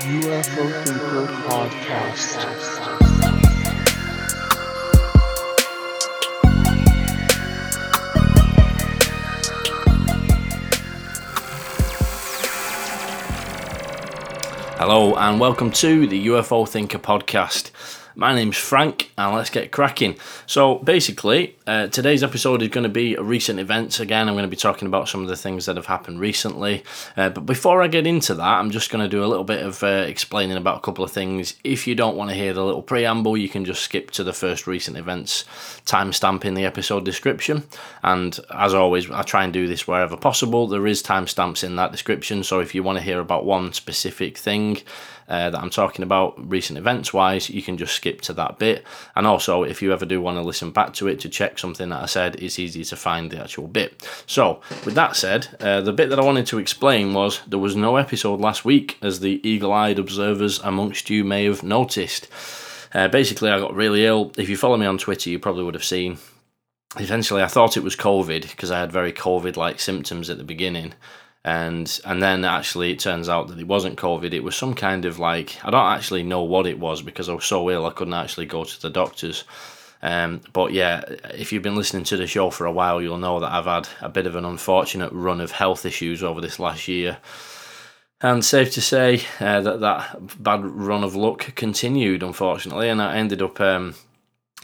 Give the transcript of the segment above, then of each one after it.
UFO Thinker Podcast. Hello and welcome to the UFO Thinker podcast. My name's Frank, and let's get cracking. So, basically, uh, today's episode is going to be recent events again. I'm going to be talking about some of the things that have happened recently. Uh, but before I get into that, I'm just going to do a little bit of uh, explaining about a couple of things. If you don't want to hear the little preamble, you can just skip to the first recent events timestamp in the episode description. And as always, I try and do this wherever possible. There is timestamps in that description, so if you want to hear about one specific thing, uh, that I'm talking about recent events wise, you can just skip to that bit. And also, if you ever do want to listen back to it to check something that I said, it's easy to find the actual bit. So, with that said, uh, the bit that I wanted to explain was there was no episode last week, as the eagle eyed observers amongst you may have noticed. Uh, basically, I got really ill. If you follow me on Twitter, you probably would have seen. Eventually, I thought it was COVID because I had very COVID like symptoms at the beginning and and then actually it turns out that it wasn't covid. It was some kind of like i don't actually know what it was because i was so ill i couldn't actually go to the doctors. Um, but yeah if you've been listening to the show for a while you'll know that i've had a bit of an unfortunate run of health issues over this last year. And safe to say uh, that that bad run of luck continued unfortunately and i ended up um,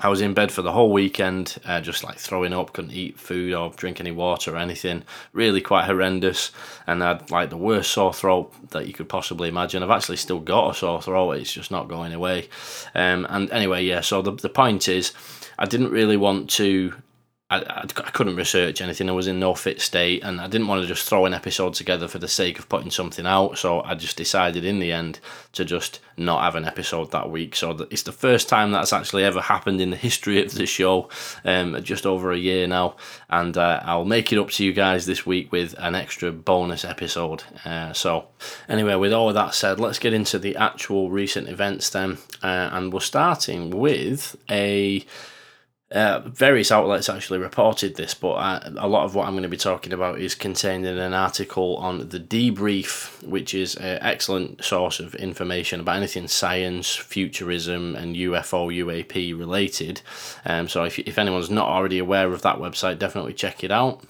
I was in bed for the whole weekend, uh, just like throwing up, couldn't eat food or drink any water or anything. Really quite horrendous. And I had like the worst sore throat that you could possibly imagine. I've actually still got a sore throat, it's just not going away. Um, and anyway, yeah, so the, the point is, I didn't really want to I, I, I, couldn't research anything. I was in no fit state, and I didn't want to just throw an episode together for the sake of putting something out. So I just decided in the end to just not have an episode that week. So it's the first time that's actually ever happened in the history of the show, um, just over a year now. And uh, I'll make it up to you guys this week with an extra bonus episode. Uh, so anyway, with all of that said, let's get into the actual recent events then, uh, and we're starting with a uh, various outlets actually reported this, but I, a lot of what I'm going to be talking about is contained in an article on the Debrief, which is an excellent source of information about anything science, futurism, and UFO, UAP related. Um, so if, if anyone's not already aware of that website, definitely check it out.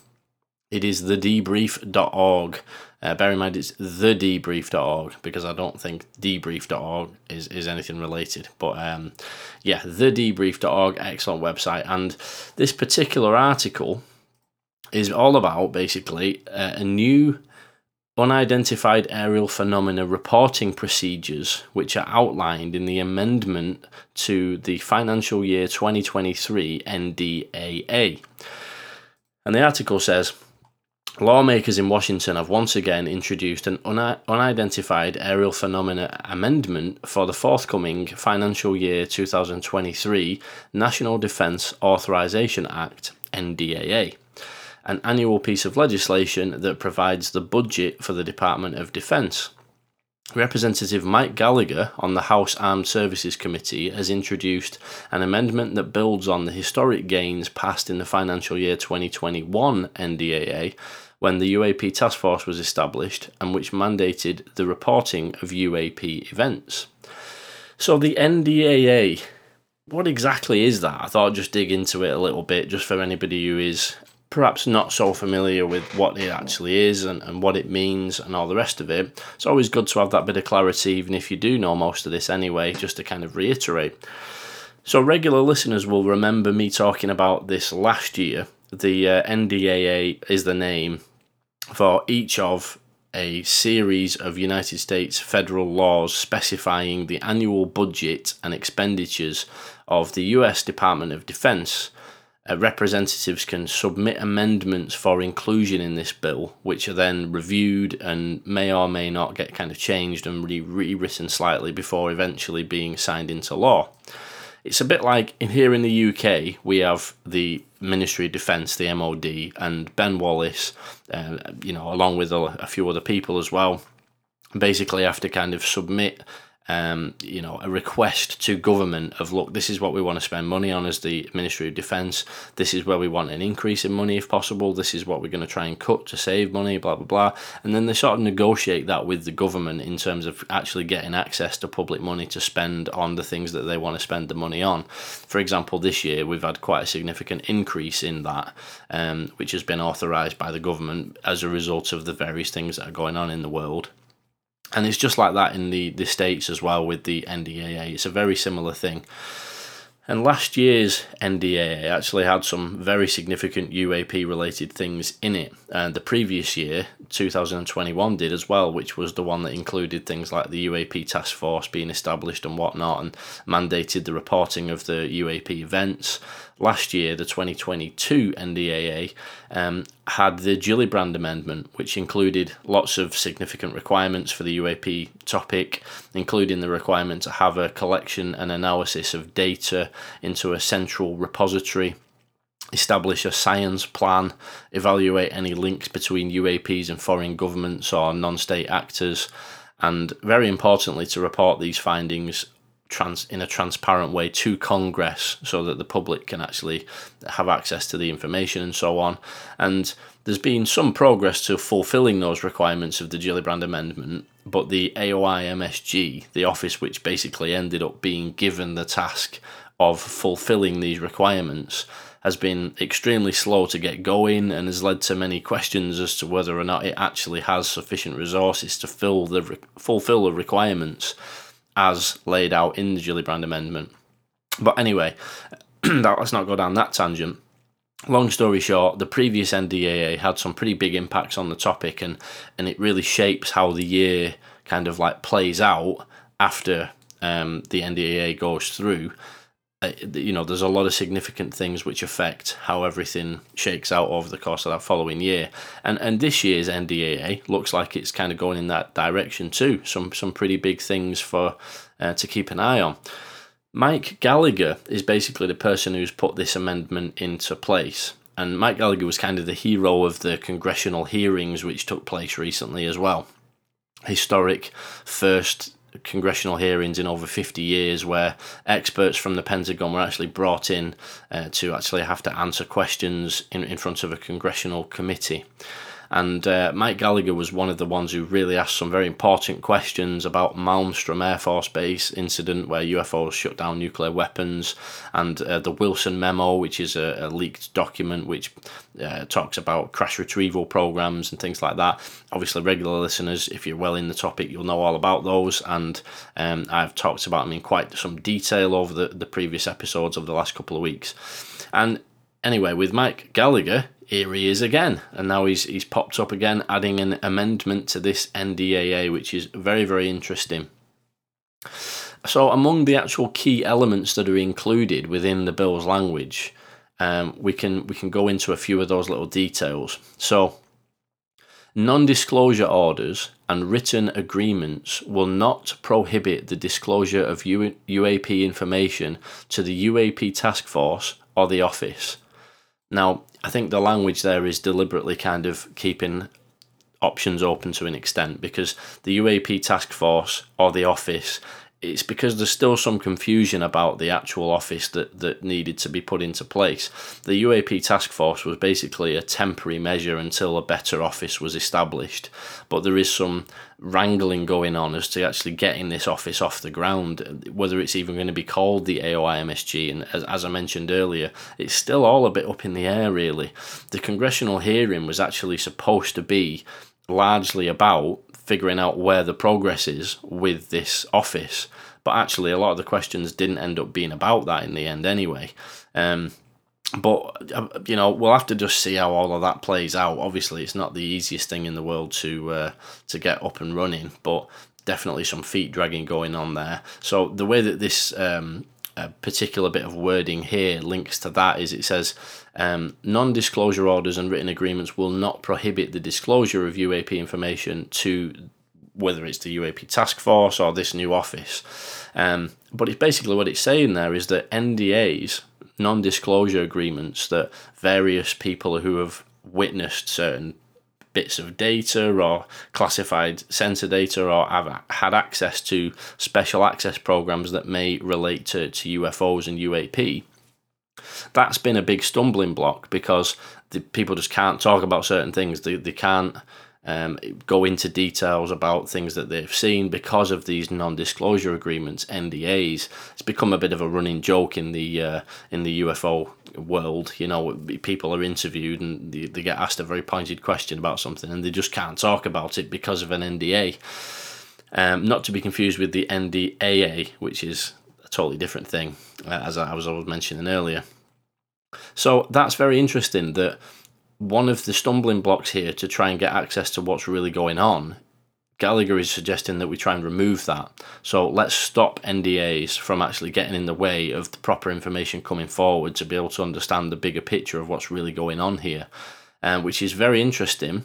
It is thedebrief.org. Uh, bear in mind it's thedebrief.org because I don't think debrief.org is, is anything related. But um, yeah, thedebrief.org, excellent website. And this particular article is all about basically uh, a new unidentified aerial phenomena reporting procedures which are outlined in the amendment to the financial year 2023 NDAA. And the article says Lawmakers in Washington have once again introduced an unidentified aerial phenomena amendment for the forthcoming financial year 2023 National Defense Authorization Act, NDAA, an annual piece of legislation that provides the budget for the Department of Defense. Representative Mike Gallagher on the House Armed Services Committee has introduced an amendment that builds on the historic gains passed in the financial year 2021 NDAA when the UAP task force was established and which mandated the reporting of UAP events. So, the NDAA, what exactly is that? I thought I'd just dig into it a little bit just for anybody who is perhaps not so familiar with what it actually is and, and what it means and all the rest of it. It's always good to have that bit of clarity, even if you do know most of this anyway, just to kind of reiterate. So, regular listeners will remember me talking about this last year. The uh, NDAA is the name for each of a series of United States federal laws specifying the annual budget and expenditures of the US Department of Defense. Uh, representatives can submit amendments for inclusion in this bill, which are then reviewed and may or may not get kind of changed and re- rewritten slightly before eventually being signed into law. It's a bit like in here in the UK, we have the Ministry of Defence, the MOD, and Ben Wallace, uh, you know, along with a, a few other people as well, basically have to kind of submit um, you know, a request to government of look, this is what we want to spend money on as the Ministry of Defence. This is where we want an increase in money if possible. This is what we're going to try and cut to save money. Blah blah blah. And then they sort of negotiate that with the government in terms of actually getting access to public money to spend on the things that they want to spend the money on. For example, this year we've had quite a significant increase in that, um, which has been authorised by the government as a result of the various things that are going on in the world and it's just like that in the the states as well with the NDAA. It's a very similar thing. And last year's NDAA actually had some very significant UAP related things in it. And the previous year, 2021, did as well, which was the one that included things like the UAP task force being established and whatnot, and mandated the reporting of the UAP events, last year, the 2022 NDAA um, had the Gillibrand Amendment, which included lots of significant requirements for the UAP topic, including the requirement to have a collection and analysis of data into a central repository. Establish a science plan, evaluate any links between UAPs and foreign governments or non state actors, and very importantly, to report these findings trans in a transparent way to Congress so that the public can actually have access to the information and so on. And there's been some progress to fulfilling those requirements of the Gillibrand Amendment, but the AOI MSG, the office which basically ended up being given the task of fulfilling these requirements, has been extremely slow to get going and has led to many questions as to whether or not it actually has sufficient resources to fill the fulfill the requirements as laid out in the Gillibrand Amendment. But anyway, that, let's not go down that tangent. Long story short, the previous NDAA had some pretty big impacts on the topic, and, and it really shapes how the year kind of like plays out after um, the NDAA goes through. Uh, you know, there's a lot of significant things which affect how everything shakes out over the course of that following year. And and this year's NDAA looks like it's kind of going in that direction too. Some some pretty big things for uh, to keep an eye on. Mike Gallagher is basically the person who's put this amendment into place. And Mike Gallagher was kind of the hero of the congressional hearings which took place recently as well. Historic first congressional hearings in over 50 years where experts from the Pentagon were actually brought in uh, to actually have to answer questions in, in front of a congressional committee. And uh, Mike Gallagher was one of the ones who really asked some very important questions about Malmstrom Air Force Base incident where UFOs shut down nuclear weapons, and uh, the Wilson Memo, which is a, a leaked document which uh, talks about crash retrieval programs and things like that. Obviously, regular listeners, if you're well in the topic, you'll know all about those, and um, I've talked about them in quite some detail over the, the previous episodes of the last couple of weeks. And anyway, with Mike Gallagher, here he is again, and now he's he's popped up again, adding an amendment to this NDAA, which is very very interesting. So, among the actual key elements that are included within the bill's language, um, we can we can go into a few of those little details. So, non-disclosure orders and written agreements will not prohibit the disclosure of UAP information to the UAP task force or the office. Now, I think the language there is deliberately kind of keeping options open to an extent because the UAP task force or the office it's because there's still some confusion about the actual office that, that needed to be put into place. The UAP task force was basically a temporary measure until a better office was established, but there is some wrangling going on as to actually getting this office off the ground, whether it's even going to be called the AOIMSG. And as, as I mentioned earlier, it's still all a bit up in the air, really. The congressional hearing was actually supposed to be largely about figuring out where the progress is with this office. But actually, a lot of the questions didn't end up being about that in the end anyway. Um, but uh, you know we'll have to just see how all of that plays out. Obviously, it's not the easiest thing in the world to uh, to get up and running, but definitely some feet dragging going on there. So the way that this um, a particular bit of wording here links to that is it says um, non-disclosure orders and written agreements will not prohibit the disclosure of UAP information to whether it's the UAP task force or this new office. Um, but it's basically what it's saying there is that NDAs, non-disclosure agreements that various people who have witnessed certain bits of data or classified sensor data or have had access to special access programs that may relate to, to UFOs and UAP, that's been a big stumbling block because the people just can't talk about certain things. They, they can't um, go into details about things that they've seen because of these non-disclosure agreements, NDAs. It's become a bit of a running joke in the uh, in the UFO world. You know, people are interviewed and they, they get asked a very pointed question about something, and they just can't talk about it because of an NDA. Um, not to be confused with the NDAA, which is a totally different thing, uh, as I was mentioning earlier. So that's very interesting that one of the stumbling blocks here to try and get access to what's really going on, Gallagher is suggesting that we try and remove that. So let's stop NDAs from actually getting in the way of the proper information coming forward to be able to understand the bigger picture of what's really going on here, um, which is very interesting.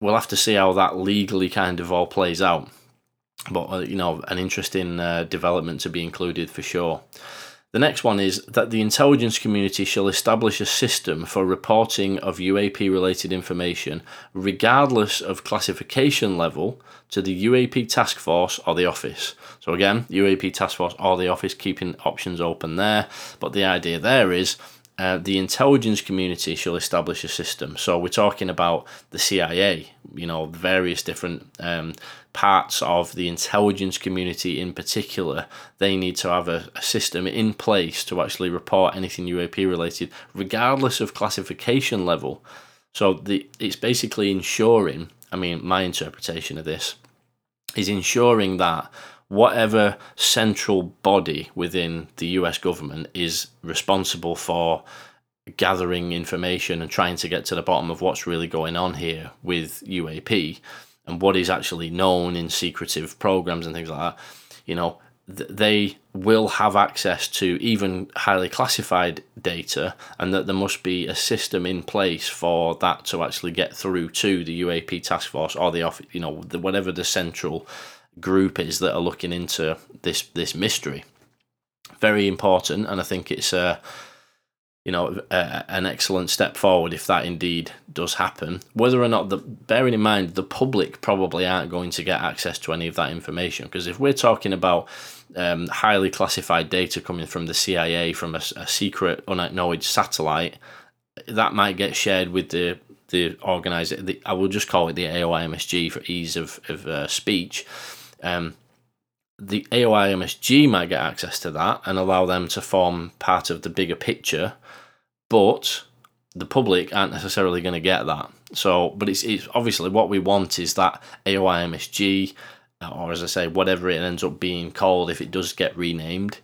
We'll have to see how that legally kind of all plays out. But, uh, you know, an interesting uh, development to be included for sure. The next one is that the intelligence community shall establish a system for reporting of UAP related information, regardless of classification level, to the UAP task force or the office. So, again, UAP task force or the office keeping options open there. But the idea there is uh, the intelligence community shall establish a system. So we're talking about the CIA, you know, various different um, parts of the intelligence community in particular. They need to have a, a system in place to actually report anything UAP related, regardless of classification level. So the it's basically ensuring. I mean, my interpretation of this is ensuring that whatever central body within the US government is responsible for gathering information and trying to get to the bottom of what's really going on here with UAP and what is actually known in secretive programs and things like that, you know, th- they will have access to even highly classified data, and that there must be a system in place for that to actually get through to the UAP task force or the office, you know, the, whatever the central group is that are looking into this this mystery. Very important, and I think it's a you know a, an excellent step forward if that indeed does happen. Whether or not the bearing in mind the public probably aren't going to get access to any of that information because if we're talking about um, highly classified data coming from the CIA from a, a secret unacknowledged satellite, that might get shared with the the organizer. I will just call it the AOIMSG for ease of of uh, speech um, the AOIMSG might get access to that and allow them to form part of the bigger picture, but the public aren't necessarily going to get that. So, but it's, it's obviously what we want is that AOIMSG, uh, or as I say, whatever it ends up being called if it does get renamed,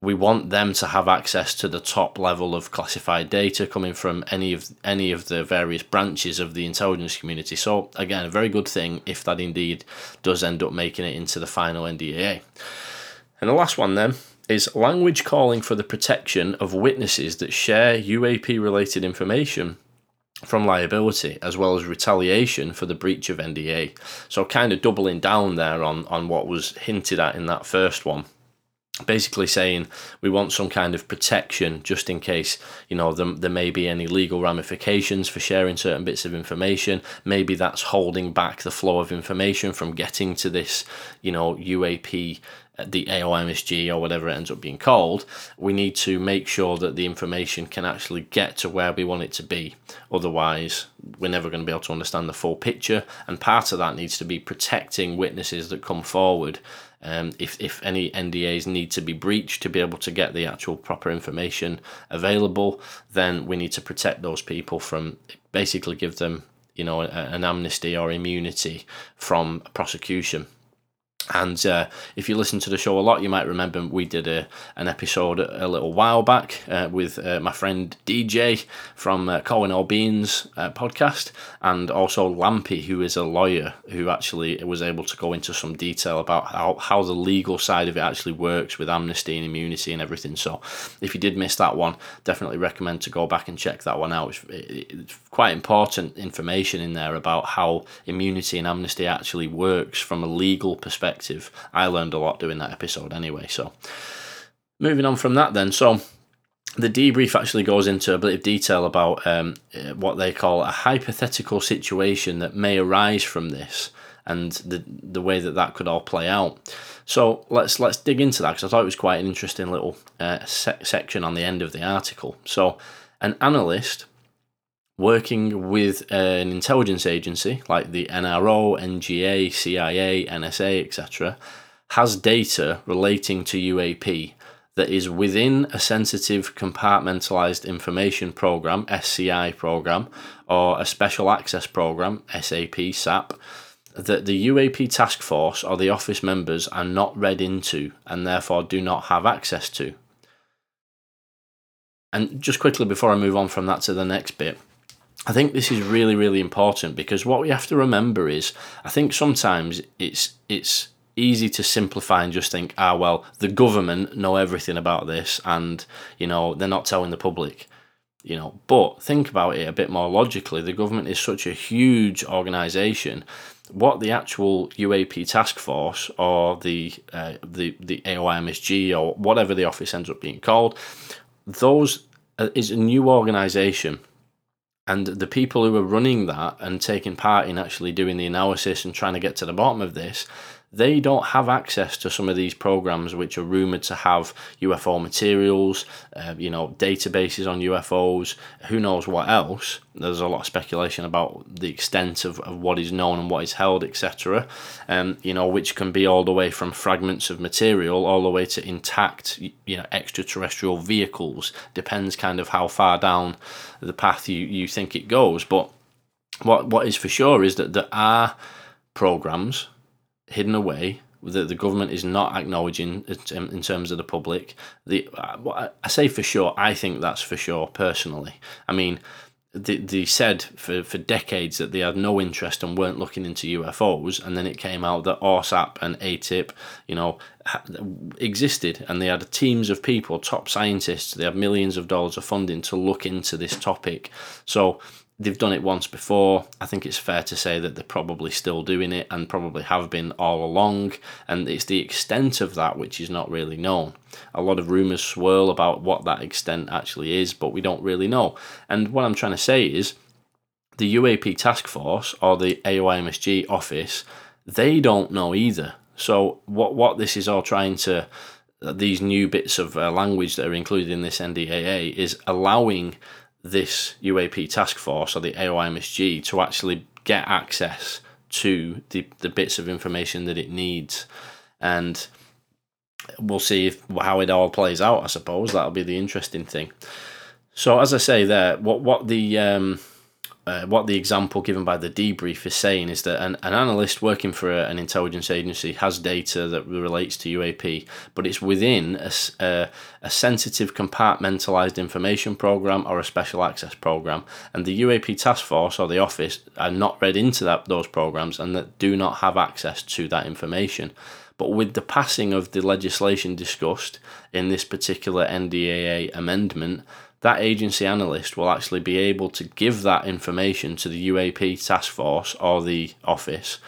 we want them to have access to the top level of classified data coming from any of any of the various branches of the intelligence community. So again, a very good thing if that indeed does end up making it into the final NDAA. And the last one then is language calling for the protection of witnesses that share UAP related information from liability as well as retaliation for the breach of NDA. So kind of doubling down there on on what was hinted at in that first one basically saying we want some kind of protection just in case you know there, there may be any legal ramifications for sharing certain bits of information maybe that's holding back the flow of information from getting to this you know UAP the AOIMSG or whatever it ends up being called, we need to make sure that the information can actually get to where we want it to be. Otherwise, we're never going to be able to understand the full picture. And part of that needs to be protecting witnesses that come forward um, if, if any NDAs need to be breached to be able to get the actual proper information available, then we need to protect those people from basically give them, you know, an amnesty or immunity from prosecution. And uh, if you listen to the show a lot, you might remember we did a, an episode a little while back uh, with uh, my friend DJ from uh, Colin O'Bean's uh, podcast, and also Lampy, who is a lawyer who actually was able to go into some detail about how, how the legal side of it actually works with amnesty and immunity and everything. So if you did miss that one, definitely recommend to go back and check that one out. It's, it's quite important information in there about how immunity and amnesty actually works from a legal perspective perspective. I learned a lot doing that episode anyway. So, moving on from that, then. So, the debrief actually goes into a bit of detail about um, uh, what they call a hypothetical situation that may arise from this and the the way that that could all play out. So let's let's dig into that because I thought it was quite an interesting little uh, se- section on the end of the article. So an analyst working with an intelligence agency like the NRO, NGA, CIA, NSA, etc., has data relating to UAP that is within a sensitive compartmentalized information program, SCI program, or a special access program, SAP, SAP, that the UAP task force or the office members are not read into and therefore do not have access to. And just quickly before I move on from that to the next bit, I think this is really, really important because what we have to remember is I think sometimes it's it's easy to simplify and just think, ah well, the government know everything about this and, you know, they're not telling the public. You know, but think about it a bit more logically. The government is such a huge organization what the actual UAP task force or the uh, the the AOIMSG or whatever the office ends up being called, those uh, is a new organisation, and the people who are running that and taking part in actually doing the analysis and trying to get to the bottom of this they don't have access to some of these programs which are rumored to have UFO materials, uh, you know, databases on UFOs, who knows what else. There's a lot of speculation about the extent of, of what is known and what is held, etc. Um, you know, which can be all the way from fragments of material all the way to intact, you know, extraterrestrial vehicles. Depends kind of how far down the path you, you think it goes. But what what is for sure is that there are programs hidden away that the government is not acknowledging in terms of the public. The uh, I say for sure, I think that's for sure personally. I mean, they, they said for, for decades that they had no interest and weren't looking into UFOs, and then it came out that AAWSAP and AATIP, you know, existed, and they had teams of people, top scientists. They had millions of dollars of funding to look into this topic. So they've done it once before. I think it's fair to say that they're probably still doing it and probably have been all along. And it's the extent of that which is not really known. A lot of rumours swirl about what that extent actually is, but we don't really know. And what I'm trying to say is the UAP task force or the AOIMSG office, they don't know either. So what what this is all trying to these new bits of uh, language that are included in this NDAA is allowing this UAP task force or the AOIMSG to actually get access to the, the bits of information that it needs. And we'll see if, how it all plays out, I suppose. That'll be the interesting thing. So, as I say there, what, what the. Um, uh, what the example given by the debrief is saying is that an, an analyst working for a, an intelligence agency has data that relates to UAP, but it's within a, a, a, sensitive compartmentalized information program or a special access program. And the UAP task force or the office are not read into that, those programs and that do not have access to that information. But with the passing of the legislation discussed in this particular NDAA amendment, that agency analyst will actually be able to give that information to the UAP task force or the office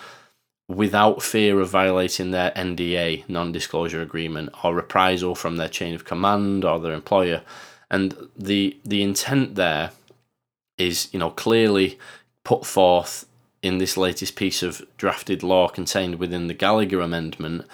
without fear of violating their NDA, non disclosure agreement, or reprisal from their chain of command or their employer. And the the intent there is, you know, clearly put forth in this latest piece of drafted law contained within the Gallagher Amendment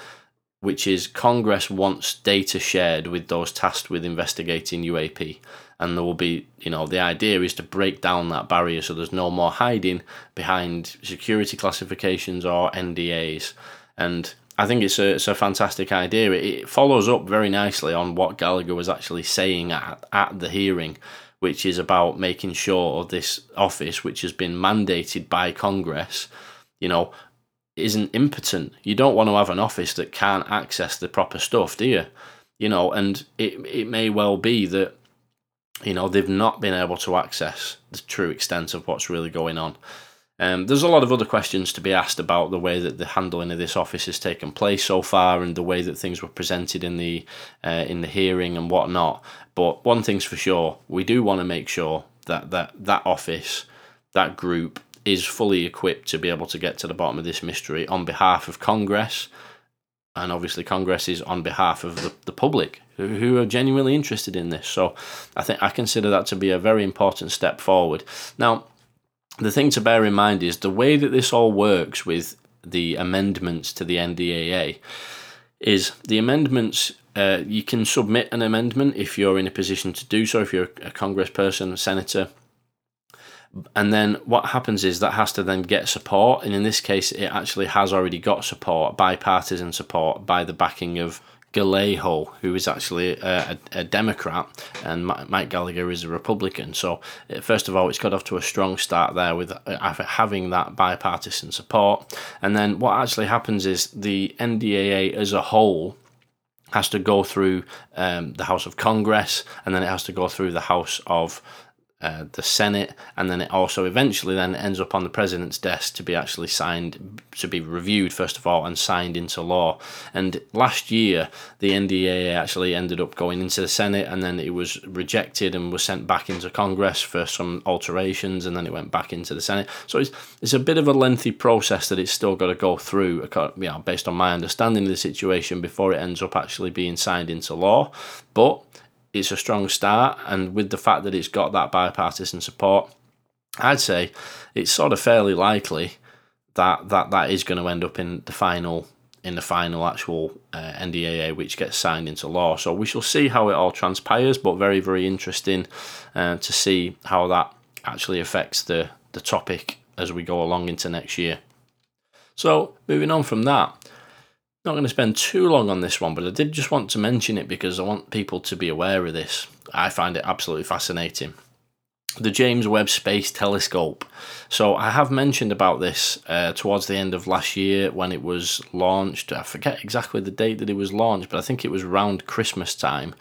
which is Congress wants data shared with those tasked with investigating UAP. And there will be, you know, the idea is to break down that barrier so there's no more hiding behind security classifications or NDAs. And I think it's a, it's a fantastic idea. It follows up very nicely on what Gallagher was actually saying at, at the hearing, which is about making sure this office, which has been mandated by Congress, you know, isn't impotent. You don't want to have an office that can't access the proper stuff, do you? You know, and it it may well be that you know they've not been able to access the true extent of what's really going on. Um, there's a lot of other questions to be asked about the way that the handling of this office has taken place so far, and the way that things were presented in the uh, in the hearing and whatnot. But one thing's for sure, we do want to make sure that that that office, that group, is fully equipped to be able to get to the bottom of this mystery on behalf of Congress. And obviously, Congress is on behalf of the, the public who, are genuinely interested in this. So I think I consider that to be a very important step forward. Now, the thing to bear in mind is the way that this all works with the amendments to the NDAA is the amendments. Uh, you can submit an amendment if you're in a position to do so, if you're a congressperson, a senator, and then what happens is that has to then get support and in this case it actually has already got support bipartisan support by the backing of Gallego, who is actually a, a, a, Democrat, and Mike Gallagher is a Republican. So, uh, first of all, it's got off to a strong start there with uh, having that bipartisan support. And then what actually happens is the NDAA as a whole has to go through um, the House of Congress, and then it has to go through the House of uh, the Senate, and then it also eventually then ends up on the president's desk to be actually signed, to be reviewed first of all and signed into law. And last year, the NDAA actually ended up going into the Senate, and then it was rejected and was sent back into Congress for some alterations, and then it went back into the Senate. So it's it's a bit of a lengthy process that it's still got to go through, you know, based on my understanding of the situation before it ends up actually being signed into law. But it's a strong start, and with the fact that it's got that bipartisan support, I'd say it's sort of fairly likely that that, that is going to end up in the final in the final actual uh, NDAA, which gets signed into law. So we shall see how it all transpires, but very very interesting uh, to see how that actually affects the the topic as we go along into next year. So moving on from that, not going to spend too long on this one, but I did just want to mention it because I want people to be aware of this. I find it absolutely fascinating. The James Webb Space Telescope. So I have mentioned about this uh, towards the end of last year when it was launched. I forget exactly the date that it was launched, but I think it was around Christmas time.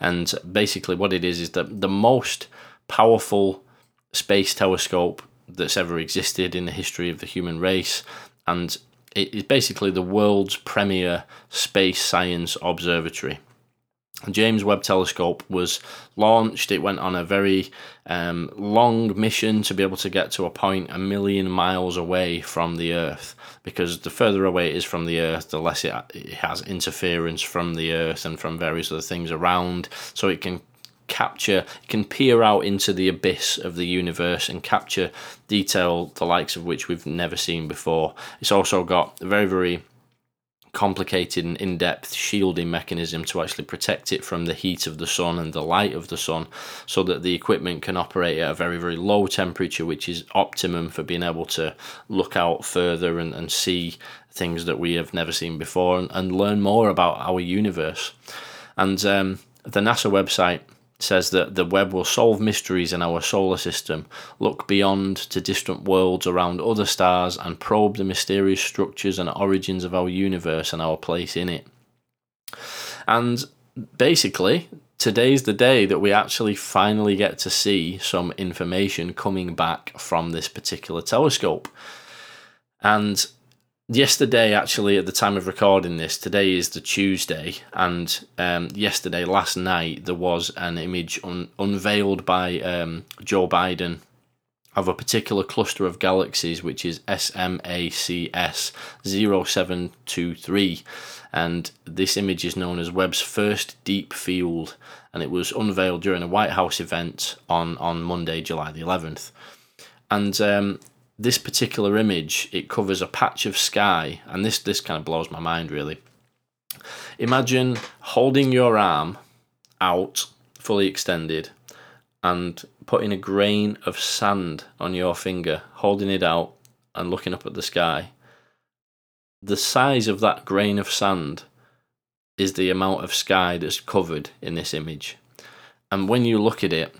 And basically, what it is is that the most powerful space telescope that's ever existed in the history of the human race. And it is basically the world's premier space science observatory. James Webb Telescope was launched. It went on a very um, long mission to be able to get to a point a million miles away from the Earth. Because the further away it is from the Earth, the less it, it has interference from the Earth and from various other things around. So it can capture, can peer out into the abyss of the universe and capture detail the likes of which we've never seen before. It's also got a very, very complicated and in-depth shielding mechanism to actually protect it from the heat of the sun and the light of the sun so that the equipment can operate at a very very low temperature which is optimum for being able to look out further and, and see things that we have never seen before and, and learn more about our universe and um, the nasa website says that the Webb will solve mysteries in our solar system, look beyond to distant worlds around other stars, and probe the mysterious structures and origins of our universe and our place in it. And basically, today's the day that we actually finally get to see some information coming back from this particular telescope. And yesterday actually at the time of recording this today is the tuesday and um, yesterday last night there was an image un- unveiled by um, joe biden of a particular cluster of galaxies which is smacs 0723 and this image is known as webb's first deep field and it was unveiled during a white house event on on monday july the 11th and um, this particular image it covers a patch of sky and this this kind of blows my mind really. Imagine holding your arm out fully extended and putting a grain of sand on your finger holding it out and looking up at the sky. The size of that grain of sand is the amount of sky that's covered in this image. And when you look at it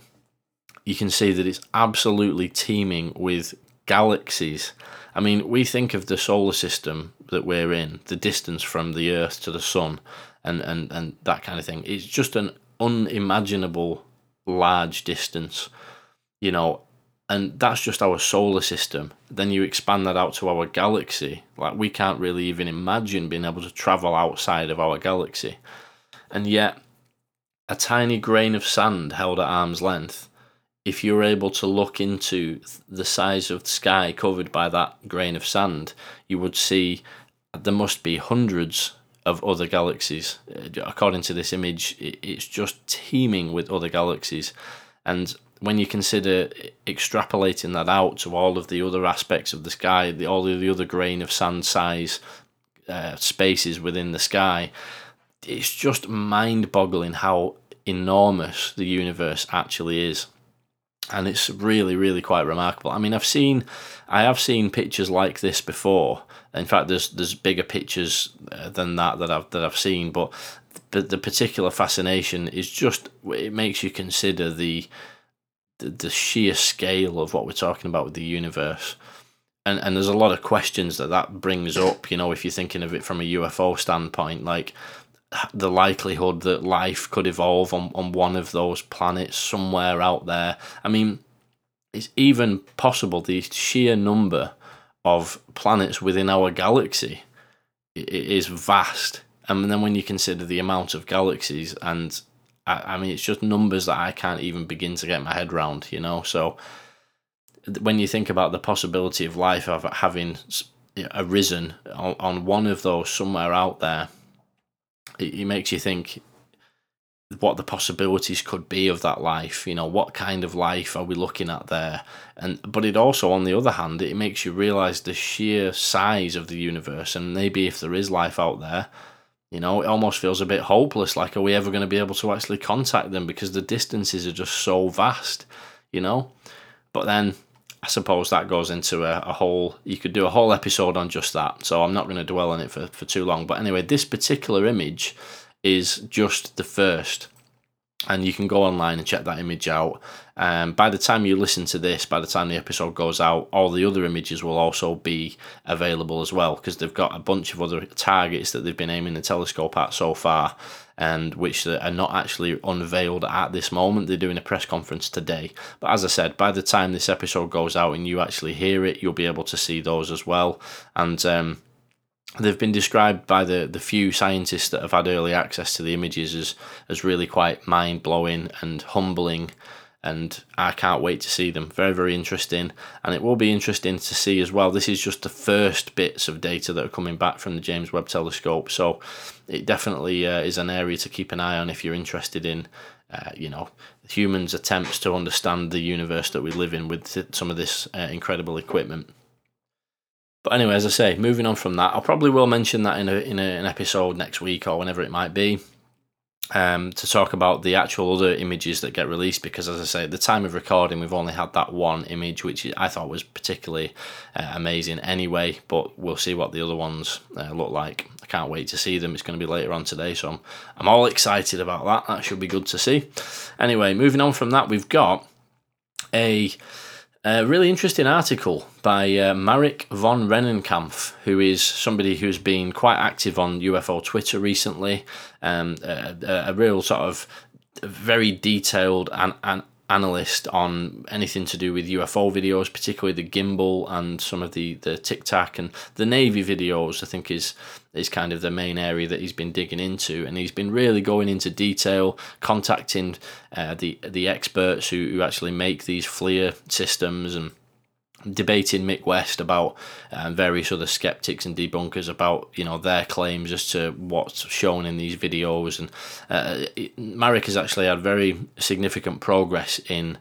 you can see that it's absolutely teeming with galaxies. I mean, we think of the solar system that we're in, the distance from the Earth to the Sun, and, and, and that kind of thing. It's just an unimaginable large distance, you know, and that's just our solar system. Then you expand that out to our galaxy. Like, we can't really even imagine being able to travel outside of our galaxy. And yet, a tiny grain of sand held at arm's length if you're able to look into the size of the sky covered by that grain of sand, you would see there must be hundreds of other galaxies. Uh, according to this image, it's just teeming with other galaxies. And when you consider extrapolating that out to all of the other aspects of the sky, the, all of the other grain of sand size uh, spaces within the sky, it's just mind boggling how enormous the universe actually is. And it's really, really quite remarkable. I mean, I've seen, I have seen pictures like this before. In fact, there's there's bigger pictures uh, than that that I've that I've seen, but the, the particular fascination is just it makes you consider the the, the sheer scale of what we're talking about with the universe. And, and there's a lot of questions that that brings up, you know, if you're thinking of it from a UFO standpoint, like the likelihood that life could evolve on, on one of those planets somewhere out there. I mean, it's even possible the sheer number of planets within our galaxy is vast. And then when you consider the amount of galaxies and I, I mean, it's just numbers that I can't even begin to get my head around, you know. So when you think about the possibility of life of having arisen on, on one of those somewhere out there, it, it makes you think what the possibilities could be of that life you know what kind of life are we looking at there and but it also on the other hand it makes you realize the sheer size of the universe and maybe if there is life out there you know, it almost feels a bit hopeless. Like, are we ever going to be able to actually contact them because the distances are just so vast, you know? But then I suppose that goes into a, a whole, you could do a whole episode on just that. So I'm not going to dwell on it for, for too long. But anyway, this particular image is just the first and you can go online and check that image out. Um, by the time you listen to this, by the time the episode goes out, all the other images will also be available as well because they've got a bunch of other targets that they've been aiming the telescope at so far, and which are not actually unveiled at this moment. They're doing a press conference today. But as I said, by the time this episode goes out and you actually hear it, you'll be able to see those as well. And um, they've been described by the, the few scientists that have had early access to the images as, as really quite mind blowing and humbling. And I can't wait to see them. Very, very interesting. And it will be interesting to see as well. This is just the first bits of data that are coming back from the James Webb Telescope. So it definitely uh, is an area to keep an eye on if you're interested in, uh, you know, humans' attempts to understand the universe that we live in with some of this uh, incredible equipment. But anyway, as I say, moving on from that, I probably will mention that in a, in a, an episode next week or whenever it might be. Um, to talk about the actual other images that get released because, as I say, at the time of recording, we've only had that one image, which I thought was particularly uh, amazing anyway. But we'll see what the other ones uh, look like. I can't wait to see them. It's going to be later on today, so I'm, I'm all excited about that. That should be good to see. Anyway, moving on from that, we've got a a really interesting article by uh, Marek von Rennenkampf, who is somebody who's been quite active on UFO Twitter recently. Um, a, a real sort of very detailed and, and analyst on anything to do with UFO videos, particularly the gimbal and some of the the Tic Tac and the Navy videos. I think is is kind of the main area that he's been digging into, and he's been really going into detail, contacting uh, the the experts who, who actually make these FLIR systems and debating Mick West about um, various other skeptics and debunkers about you know their claims as to what's shown in these videos and uh, Marek has actually had very significant progress in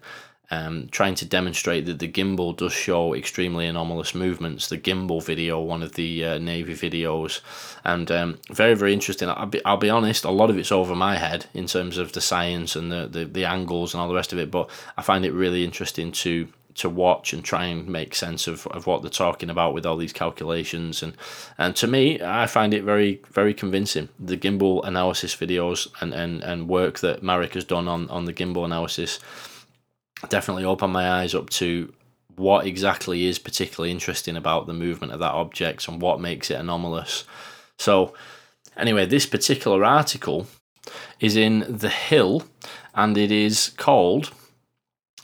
um, trying to demonstrate that the gimbal does show extremely anomalous movements. The gimbal video, one of the uh, Navy videos, and um, very very interesting. I'll be, I'll be honest, a lot of it's over my head in terms of the science and the, the, the angles and all the rest of it, but I find it really interesting to to watch and try and make sense of, of what they're talking about with all these calculations. And and to me I find it very very convincing. The gimbal analysis videos and, and, and work that Marek has done on, on the gimbal analysis definitely opened my eyes up to what exactly is particularly interesting about the movement of that object and what makes it anomalous. So anyway this particular article is in the hill and it is called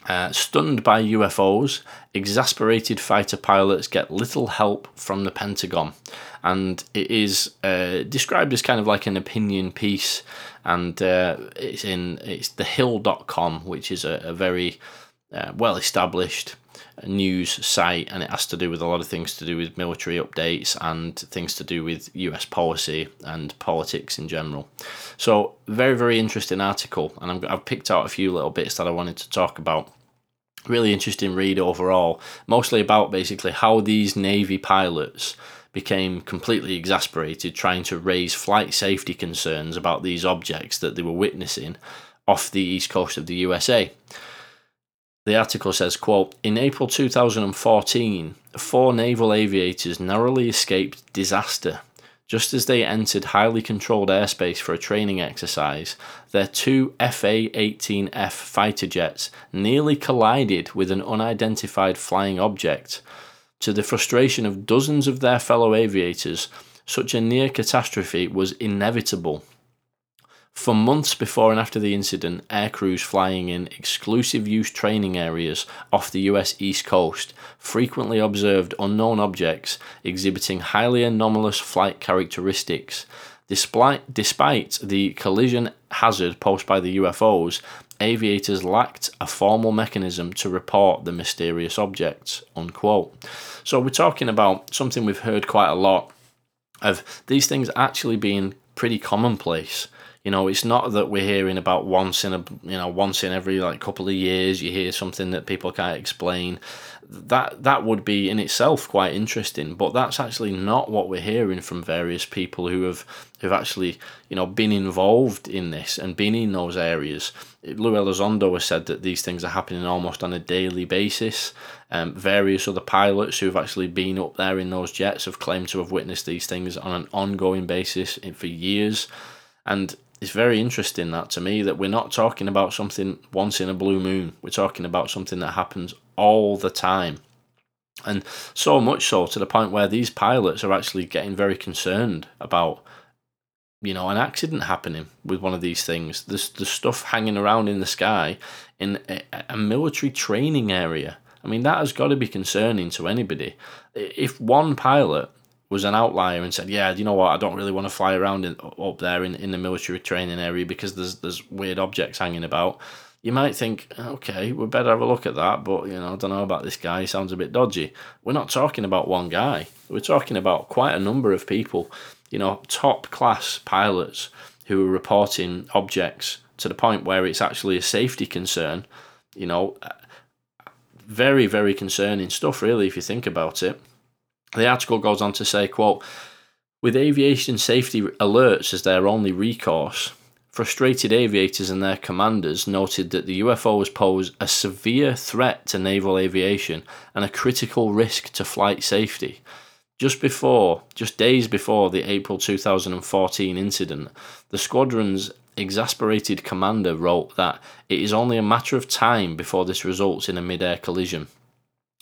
uh, stunned by UFOs, exasperated fighter pilots get little help from the Pentagon. And it is uh, described as kind of like an opinion piece, and uh, it's in it's thehill.com, which is a, a very uh, well established news site, and it has to do with a lot of things to do with military updates and things to do with US policy and politics in general. So, very, very interesting article, and i have picked out a few little bits that I wanted to talk about. Really interesting read overall, mostly about basically how these Navy pilots became completely exasperated trying to raise flight safety concerns about these objects that they were witnessing off the east coast of the USA. The article says, quote, In April 2014, four naval aviators narrowly escaped disaster. Just as they entered highly controlled airspace for a training exercise, their two FA 18F fighter jets nearly collided with an unidentified flying object. To the frustration of dozens of their fellow aviators, such a near catastrophe was inevitable. For months before and after the incident, air crews flying in exclusive use training areas off the US East Coast frequently observed unknown objects exhibiting highly anomalous flight characteristics. Despite, despite the collision hazard posed by the UFOs, aviators lacked a formal mechanism to report the mysterious objects. Unquote. So we're talking about something we've heard quite a lot of these things actually being pretty commonplace you know, it's not that we're hearing about once in a you know once in every like couple of years you hear something that people can't explain. That that would be in itself quite interesting, but that's actually not what we're hearing from various people who have who've actually you know been involved in this and been in those areas. Lou Elizondo has said that these things are happening almost on a daily basis. Um, various other pilots who've actually been up there in those jets have claimed to have witnessed these things on an ongoing basis for years. And it's very interesting that to me that we're not talking about something once in a blue moon. We're talking about something that happens all the time. And so much so to the point where these pilots are actually getting very concerned about, you know, an accident happening with one of these things. There's the stuff hanging around in the sky in a, a military training area. I mean, that has got to be concerning to anybody. If one pilot was an outlier and said, "Yeah, you know what? I don't really want to fly around in, up there in, in the military training area because there's there's weird objects hanging about." You might think, "Okay, we better have a look at that," but you know, I don't know about this guy. He sounds a bit dodgy. We're not talking about one guy. We're talking about quite a number of people. You know, top class pilots who are reporting objects to the point where it's actually a safety concern. You know, very very concerning stuff, really, if you think about it. The article goes on to say, quote, with aviation safety alerts as their only recourse, frustrated aviators and their commanders noted that the UFOs pose a severe threat to naval aviation and a critical risk to flight safety. Just before, just days before the April 2014 incident, the squadron's exasperated commander wrote that it is only a matter of time before this results in a mid air collision.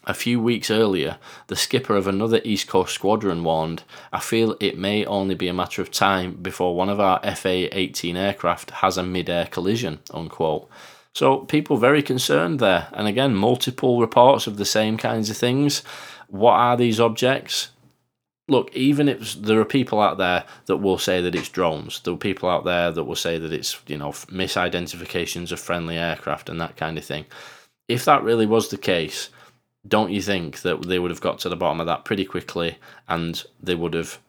A few weeks earlier, the skipper of another East Coast squadron warned, I feel it may only be a matter of time before one of our FA 18 aircraft has a mid air collision. Unquote. So, people very concerned there. And again, multiple reports of the same kinds of things. What are these objects? Look, even if there are people out there that will say that it's drones, there are people out there that will say that it's, you know, misidentifications of friendly aircraft and that kind of thing. If that really was the case, don't you think that they would have got to the bottom of that pretty quickly and they would have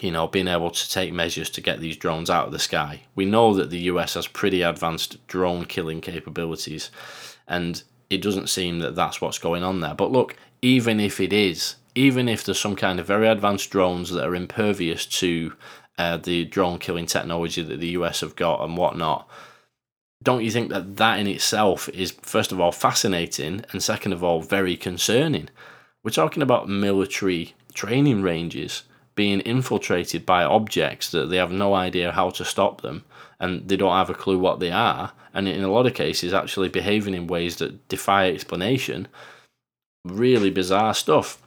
you know been able to take measures to get these drones out of the sky? We know that the US has pretty advanced drone killing capabilities and it doesn't seem that that's what's going on there. But look even if it is even if there's some kind of very advanced drones that are impervious to uh, the drone killing technology that the US have got and whatnot don't you think that that in itself is, first of all, fascinating and second of all, very concerning? We're talking about military training ranges being infiltrated by objects that they have no idea how to stop them and they don't have a clue what they are, and in a lot of cases, actually behaving in ways that defy explanation. Really bizarre stuff.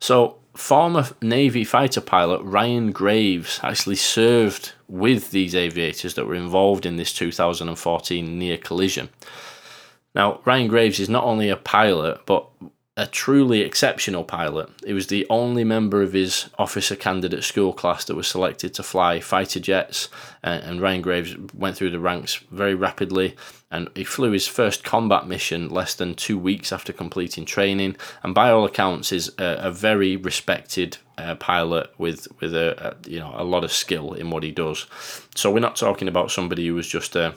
So, former Navy fighter pilot Ryan Graves actually served with these aviators that were involved in this 2014 near collision. Now, Ryan Graves is not only a pilot, but a truly exceptional pilot. He was the only member of his officer candidate school class that was selected to fly fighter jets, and, and Ryan Graves went through the ranks very rapidly. And he flew his first combat mission less than two weeks after completing training, and by all accounts, is a, a very respected uh, pilot with with a, a you know a lot of skill in what he does. So we're not talking about somebody who was just a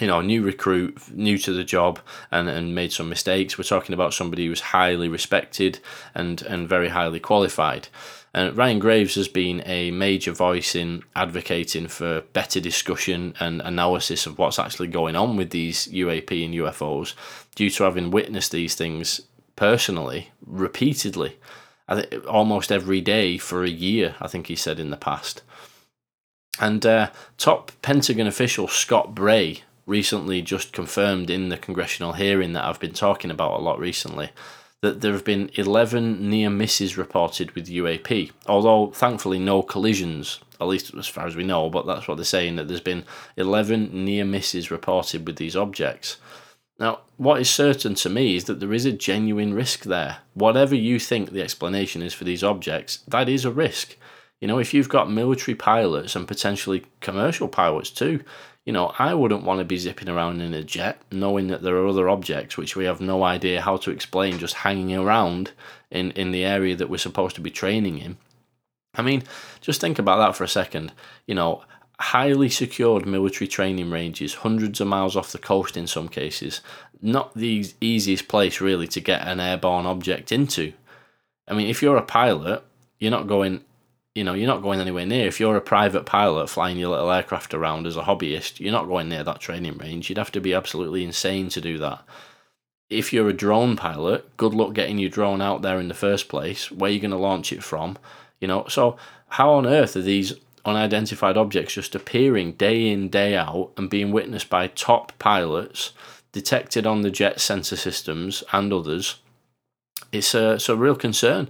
you know, new recruit, new to the job, and, and made some mistakes. We're talking about somebody who's highly respected and, and very highly qualified. And Ryan Graves has been a major voice in advocating for better discussion and analysis of what's actually going on with these UAP and UFOs due to having witnessed these things personally, repeatedly, almost every day for a year, I think he said in the past. And uh, top Pentagon official Scott Bray recently just confirmed in the congressional hearing that I've been talking about a lot recently that there have been 11 near misses reported with UAP, although thankfully no collisions, at least as far as we know, but that's what they're saying that there's been 11 near misses reported with these objects. Now, what is certain to me is that there is a genuine risk there. Whatever you think the explanation is for these objects, that is a risk. You know, if you've got military pilots and potentially commercial pilots too, you know, I wouldn't want to be zipping around in a jet knowing that there are other objects which we have no idea how to explain just hanging around in, in the area that we're supposed to be training in. I mean, just think about that for a second. You know, highly secured military training ranges, hundreds of miles off the coast in some cases, not the easiest place really to get an airborne object into. I mean, if you're a pilot, you're not going you know, you're not going anywhere near. If you're a private pilot flying your little aircraft around as a hobbyist, you're not going near that training range. You'd have to be absolutely insane to do that. If you're a drone pilot, good luck getting your drone out there in the first place. Where are you going to launch it from? You know, so how on earth are these unidentified objects just appearing day in, day out and being witnessed by top pilots, detected on the jet sensor systems and others? It's a, it's a real concern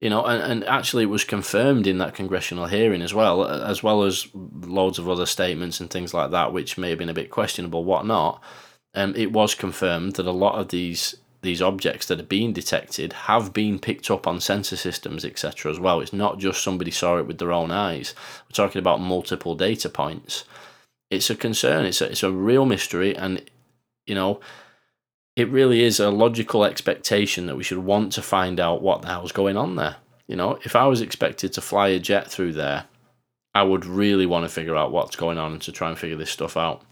you know, and, and actually it was confirmed in that congressional hearing as well, as well as loads of other statements and things like that, which may have been a bit questionable, whatnot. Um, it was confirmed that a lot of these these objects that are being detected have been picked up on sensor systems, etc. As well, it's not just somebody saw it with their own eyes. We're talking about multiple data points. It's a concern. It's a, it's a real mystery, and you know it really is a logical expectation that we should want to find out what the hell's going on there. You know, if I was expected to fly a jet through there, I would really want to figure out what's going on and to try and figure this stuff out.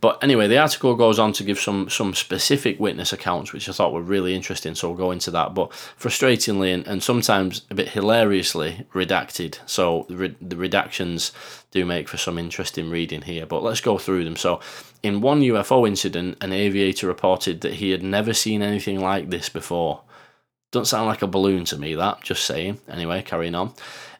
But anyway, the article goes on to give some some specific witness accounts, which I thought were really interesting. So we'll go into that. But frustratingly and, and sometimes a bit hilariously redacted. So the, re- the redactions do make for some interesting reading here. But let's go through them. So in one UFO incident, an aviator reported that he had never seen anything like this before. Don't sound like a balloon to me, that, just saying. Anyway, carrying on.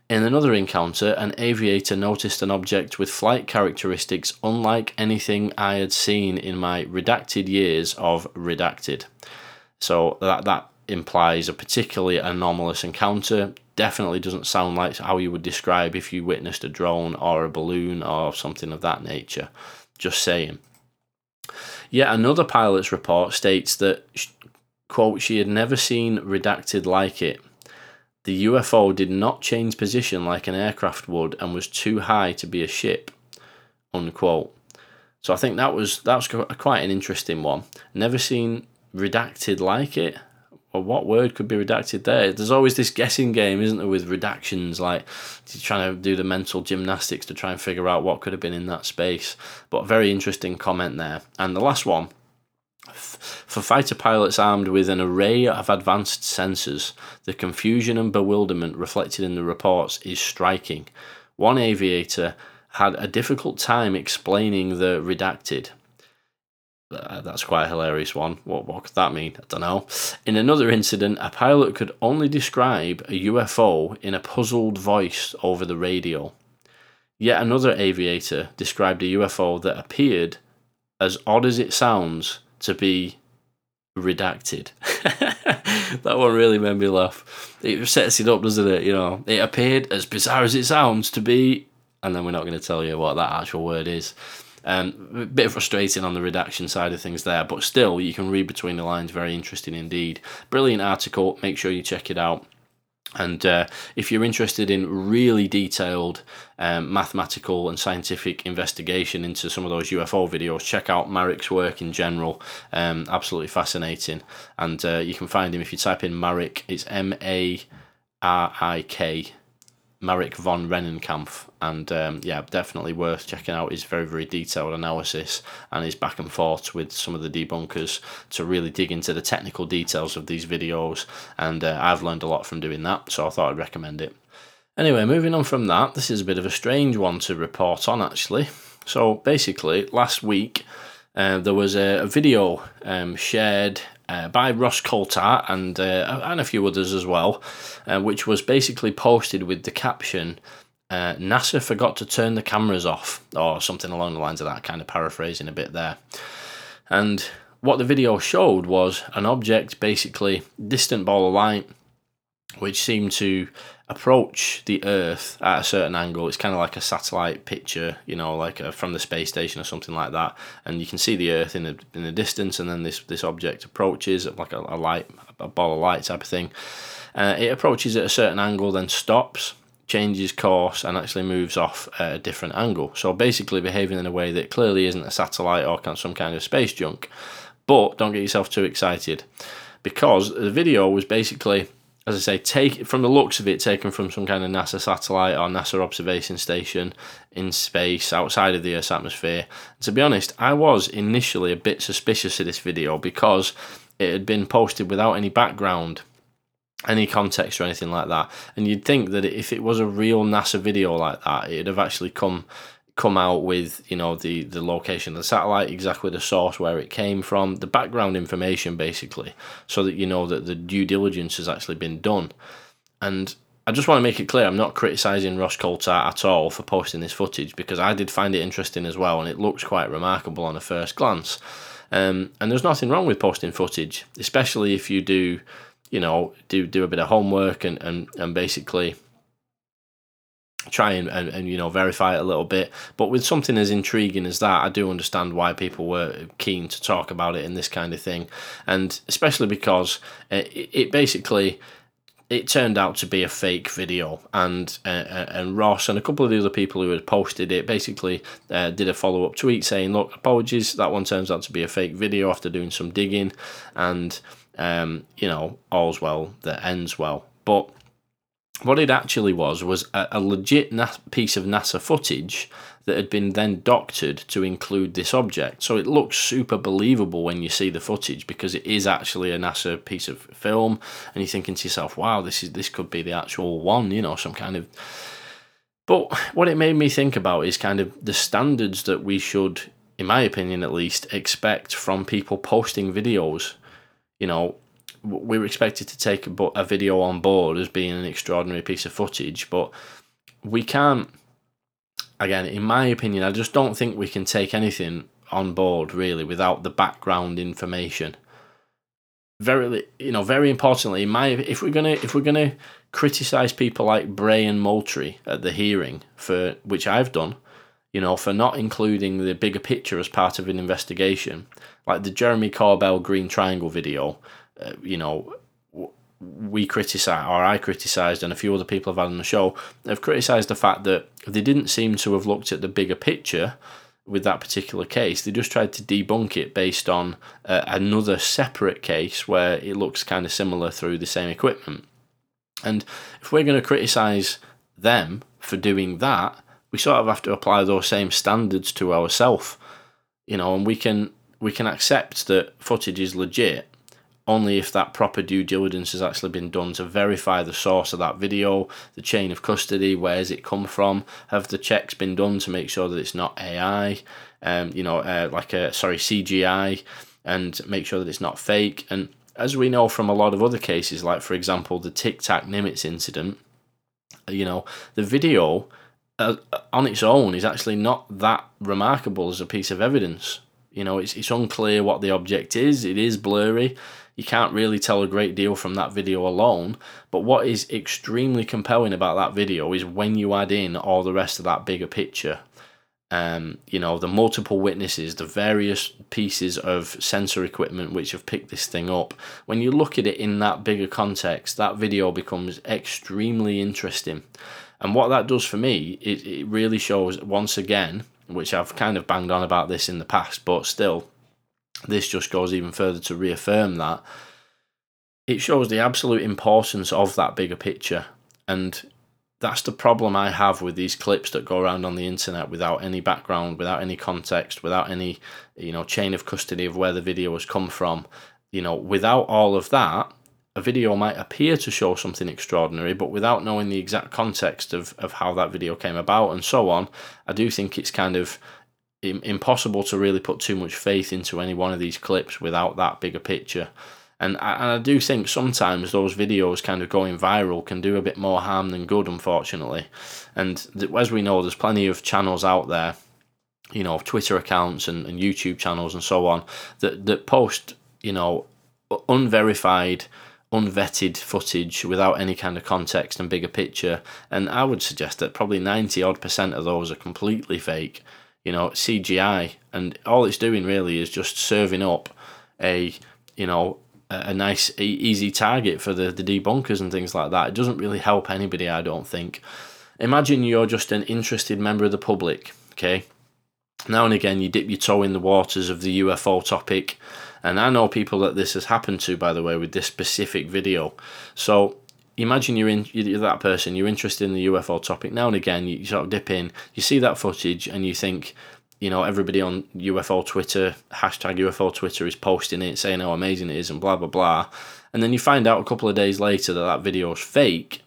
In another encounter, an aviator noticed an object with flight characteristics unlike anything I had seen in my redacted years of redacted. So that that implies a particularly anomalous encounter. Definitely doesn't sound like how you would describe if you witnessed a drone or a balloon or something of that nature. Just saying. Yet another pilot's report states that, quote, she had never seen redacted like it the UFO did not change position like an aircraft would and was too high to be a ship. Unquote. So I think that was that's quite an interesting one. Never seen redacted like it. Or what word could be redacted there? There's always this guessing game, isn't there, with redactions, like trying to do the mental gymnastics to try and figure out what could have been in that space. But very interesting comment there. And the last one for fighter pilots armed with an array of advanced sensors, the confusion and bewilderment reflected in the reports is striking. One aviator had a difficult time explaining the redacted. Uh, that's quite a hilarious one. What, what could that mean? I don't know. In another incident, a pilot could only describe a UFO in a puzzled voice over the radio. Yet another aviator described a UFO that appeared, as odd as it sounds, to be redacted. that one really made me laugh. It sets it up, doesn't it? You know, it appeared as bizarre as it sounds to be, and then we're not going to tell you what that actual word is. Um, a bit frustrating on the redaction side of things there, but still, you can read between the lines. Very interesting indeed. Brilliant article. Make sure you check it out. And uh, if you're interested in really detailed um, mathematical and scientific investigation into some of those UFO videos, check out Marik's work in general. Um, absolutely fascinating. And uh, you can find him if you type in Marik, it's M A R I K Marik von Rennenkampff, and um, yeah, definitely worth checking out his very, very detailed analysis and his back and forth with some of the debunkers to really dig into the technical details of these videos. And uh, I've learned a lot from doing that, so I thought I'd recommend it. Anyway, moving on from that, this is a bit of a strange one to report on actually. So basically, last week uh, there was a, a video um, shared uh, by Ross Coulthart and uh, and a few others as well, uh, which was basically posted with the caption. Uh, NASA forgot to turn the cameras off, or something along the lines of that, kind of paraphrasing a bit there. And what the video showed was an object, basically distant ball of light, which seemed to approach the Earth at a certain angle. It's kind of like a satellite picture, you know, like a, from the space station or something like that. And you can see the Earth in the in the distance, and then this this object approaches like a, a light, a ball of light type of thing. Uh, it approaches at a certain angle, then stops, changes course, and actually moves off at a different angle. So basically, behaving in a way that clearly isn't a satellite or some kind of space junk. But don't get yourself too excited, because the video was basically as I say, take from the looks of it, taken from some kind of NASA satellite or NASA observation station in space outside of the Earth's atmosphere. to be honest, I was initially a bit suspicious of this video because it had been posted without any background, any context or anything like that. And you'd think that if it was a real NASA video like that, it'd have actually come come out with you know the the location of the satellite exactly the source where it came from the background information basically so that you know that the due diligence has actually been done. And I just want to make it clear I'm not criticizing Ross Coulthart at all for posting this footage because I did find it interesting as well and it looks quite remarkable on a first glance. Um, and there's nothing wrong with posting footage especially if you do you know do do a bit of homework and and, and basically try and, and, and, you know verify it a little bit. But with something as intriguing as that i do understand why people were keen to talk about it in this kind of thing. And especially because it, it basically it turned out to be a fake video. And uh, uh, and ross and a couple of the other people who had posted it basically uh, did a follow-up tweet saying look apologies that one turns out to be a fake video after doing some digging. And um, you know all's well that ends well. But what it actually was was a, a legit piece of NASA footage that had been then doctored to include this object. So it looks super believable when you see the footage because it is actually a NASA piece of film, and you're thinking to yourself, "Wow, this is this could be the actual one," you know, some kind of. But what it made me think about is kind of the standards that we should, in my opinion at least, expect from people posting videos. You know, we were expected to take a, a video on board as being an extraordinary piece of footage, but we can't. Again, in my opinion, I just don't think we can take anything on board really without the background information. Very, you know, very importantly, in my if we're gonna if we're gonna criticize people like Bray and Moultrie at the hearing for which I've done, you know, for not including the bigger picture as part of an investigation, like the Jeremy Corbell Green Triangle video uh, you know, we criticize or I criticised, and a few other people have had on the show, have criticised the fact that they didn't seem to have looked at the bigger picture with that particular case. They just tried to debunk it based on uh, another separate case where it looks kind of similar through the same equipment. And if we're going to criticise them for doing that, we sort of have to apply those same standards to ourselves, you know, and we can we can accept that footage is legit only if that proper due diligence has actually been done to verify the source of that video, the chain of custody, where's it come from, have the checks been done to make sure that it's not AI, um, you know, uh, like a sorry CGI, and make sure that it's not fake. And as we know from a lot of other cases, like for example the Tic Tac Nimitz incident, you know, the video uh, on its own is actually not that remarkable as a piece of evidence. You know, it's it's unclear what the object is. It is blurry you can't really tell a great deal from that video alone. But what is extremely compelling about that video is when you add in all the rest of that bigger picture. um, you know, the multiple witnesses, the various pieces of sensor equipment which have picked this thing up. When you look at it in that bigger context, that video becomes extremely interesting. And what that does for me, it, it really shows once again, which I've kind of banged on about this in the past, but still, this just goes even further to reaffirm that. It shows the absolute importance of that bigger picture. And that's the problem I have with these clips that go around on the internet without any background, without any context, without any, you know, chain of custody of where the video has come from. You know, without all of that, a video might appear to show something extraordinary, but without knowing the exact context of, of how that video came about and so on, I do think it's kind of impossible to really put too much faith into any one of these clips without that bigger picture. And I, and I do think sometimes those videos kind of going viral can do a bit more harm than good, unfortunately. And as we know, there's plenty of channels out there, you know, Twitter accounts and, and YouTube channels and so on, that, that post, you know, unverified, unvetted footage without any kind of context and bigger picture. And I would suggest that probably 90 odd percent of those are completely fake, you know, CGI. And all it's doing really is just serving up a, you know, a nice easy target for the, the debunkers and things like that. It doesn't really help anybody, I don't think. Imagine you're just an interested member of the public, okay? Now and again, you dip your toe in the waters of the UFO topic, and I know people that this has happened to, by the way, with this specific video. So imagine you're in you're that person, you're interested in the UFO topic. Now and again, you sort of dip in, you see that footage, and you think, you know, everybody on UFO Twitter, hashtag UFO Twitter is posting it, saying how amazing it is and blah, blah, blah. And then you find out a couple of days later that that video is fake.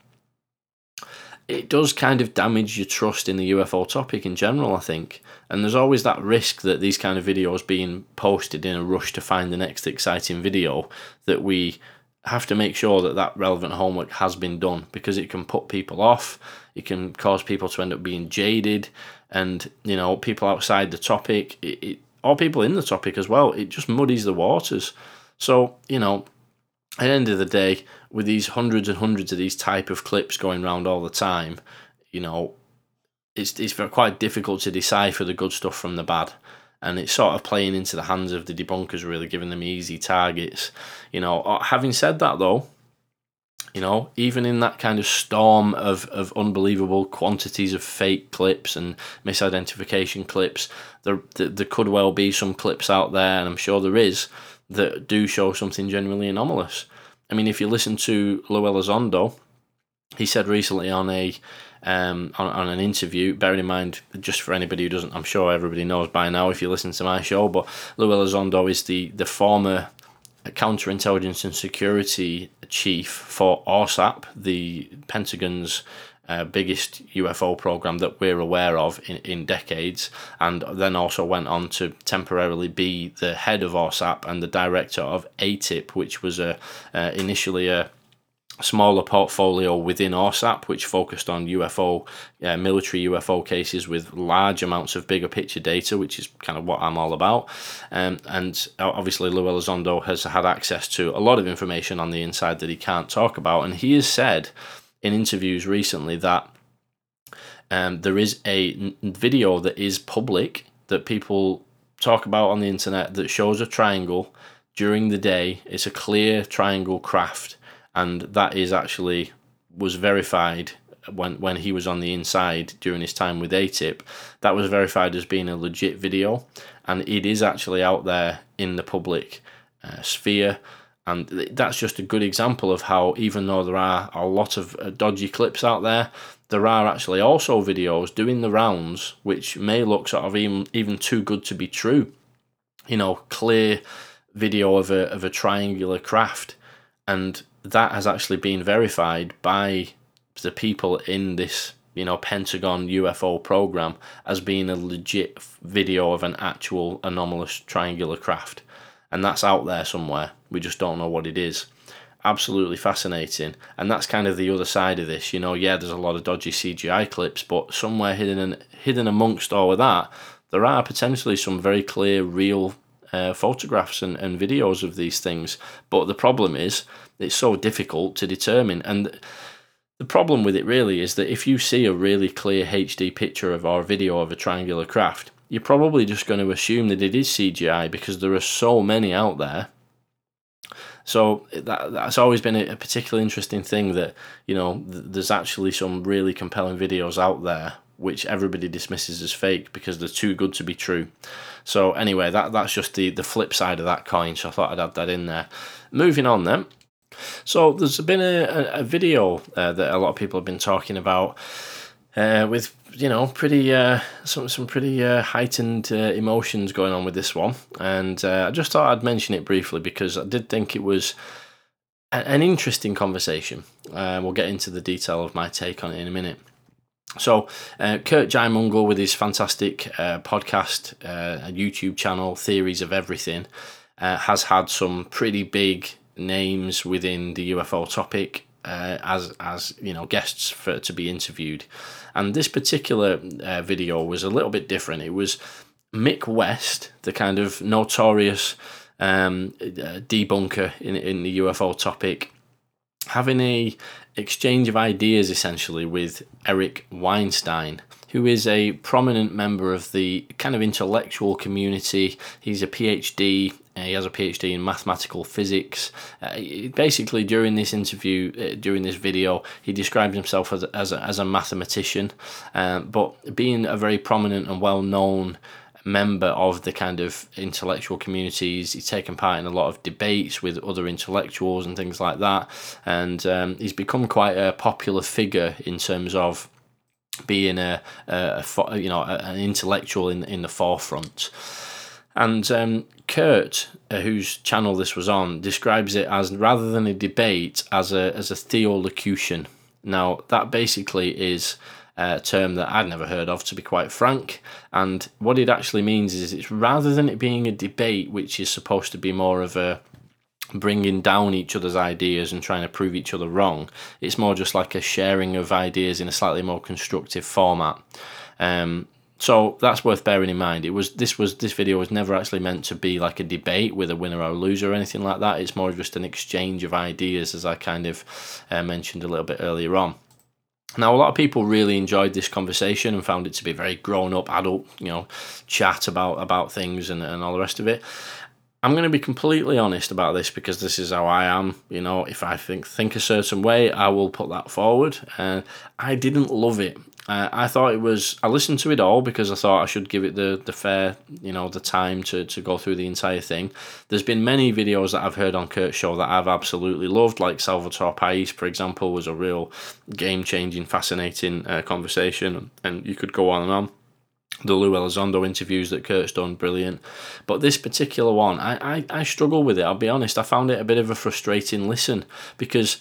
It does kind of damage your trust in the UFO topic in general, I think. And there's always that risk that these kind of videos being posted in a rush to find the next exciting video that we have to make sure that that relevant homework has been done because it can put people off. It can cause people to end up being jaded and you know people outside the topic it, it, or people in the topic as well it just muddies the waters so you know at the end of the day with these hundreds and hundreds of these type of clips going around all the time you know it's, it's quite difficult to decipher the good stuff from the bad and it's sort of playing into the hands of the debunkers really giving them easy targets you know uh, having said that though you know, even in that kind of storm of, of unbelievable quantities of fake clips and misidentification clips, there, there, there could well be some clips out there, and I'm sure there is, that do show something genuinely anomalous. I mean, if you listen to Lou Elizondo, he said recently on a um, on, on an interview, bearing in mind, just for anybody who doesn't, I'm sure everybody knows by now if you listen to my show, but Lou Elizondo is the, the former counterintelligence and security chief for AAWSAP, the Pentagon's uh, biggest UFO program that we're aware of in, in decades, and then also went on to temporarily be the head of AAWSAP and the director of AATIP, which was a uh, initially a smaller portfolio within AAWSAP, which focused on UFO, uh, military UFO cases with large amounts of bigger picture data, which is kind of what I'm all about. Um, and obviously, Lou Elizondo has had access to a lot of information on the inside that he can't talk about. And he has said in interviews recently that um, there is a video that is public that people talk about on the internet that shows a triangle during the day. It's a clear triangle craft and that is actually was verified when when he was on the inside during his time with AATIP. That was verified as being a legit video, and it is actually out there in the public uh, sphere. And that's just a good example of how, even though there are a lot of uh, dodgy clips out there, there are actually also videos doing the rounds which may look sort of even even too good to be true. You know, clear video of a of a triangular craft, and that has actually been verified by the people in this you know Pentagon UFO program as being a legit video of an actual anomalous triangular craft. And that's out there somewhere. We just don't know what it is. Absolutely fascinating. And that's kind of the other side of this. You know yeah there's a lot of dodgy CGI clips but somewhere hidden in, hidden amongst all of that there are potentially some very clear real uh, photographs and, and videos of these things. But the problem is it's so difficult to determine. And the problem with it really is that if you see a really clear HD picture of or video of a triangular craft, you're probably just going to assume that it is CGI because there are so many out there. So that that's always been a, a particularly interesting thing that you know th- there's actually some really compelling videos out there which everybody dismisses as fake because they're too good to be true. So anyway, that that's just the the flip side of that coin. So I thought I'd add that in there. Moving on then. So there's been a, a video uh, that a lot of people have been talking about uh, with you know pretty uh, some some pretty uh, heightened uh, emotions going on with this one, and uh, I just thought I'd mention it briefly because I did think it was an interesting conversation. we'll get into the detail of my take on it in a minute. So, uh, Kurt Jaimungal with his fantastic podcast, YouTube channel, Theories of Everything, has had some pretty big names within the UFO topic uh, as as you know guests for to be interviewed, and this particular uh, video was a little bit different. It was Mick West, the kind of notorious um, debunker in in the UFO topic, having a exchange of ideas essentially with Eric Weinstein, who is a prominent member of the kind of intellectual community. He's a PhD. Uh, he has a PhD in mathematical physics. Uh, basically, during this interview, uh, during this video, he describes himself as as a, as a mathematician, um, but being a very prominent and well known member of the kind of intellectual communities. He's taken part in a lot of debates with other intellectuals and things like that, and um, he's become quite a popular figure in terms of being a, a, a you know an intellectual in in the forefront. And um, Kurt, uh, whose channel this was on, describes it as rather than a debate as a as a theolocution. Now that basically is a term that I'd never heard of, to be quite frank. And what it actually means is it's rather than it being a debate, which is supposed to be more of a bringing down each other's ideas and trying to prove each other wrong, it's more just like a sharing of ideas in a slightly more constructive format. Um, so that's worth bearing in mind. It was this was this video was never actually meant to be like a debate with a winner or a loser or anything like that. It's more just an exchange of ideas, as I kind of uh, mentioned a little bit earlier on. Now, a lot of people really enjoyed this conversation and found it to be very grown up, adult, you know, chat about about things and, and all the rest of it. I'm going to be completely honest about this because this is how I am. You know, if I think think a certain way, I will put that forward. And uh, I didn't love it. Uh, I thought it was. I listened to it all because I thought I should give it the the fair, you know, the time to to go through the entire thing. There's been many videos that I've heard on Kurt's show that I've absolutely loved, like Salvatore Pais, for example, was a real game changing, fascinating uh, conversation, and you could go on and on. The Lou Elizondo interviews that Kurt's done, brilliant. But this particular one, I, I, I struggle with it. I'll be honest. I found it a bit of a frustrating listen because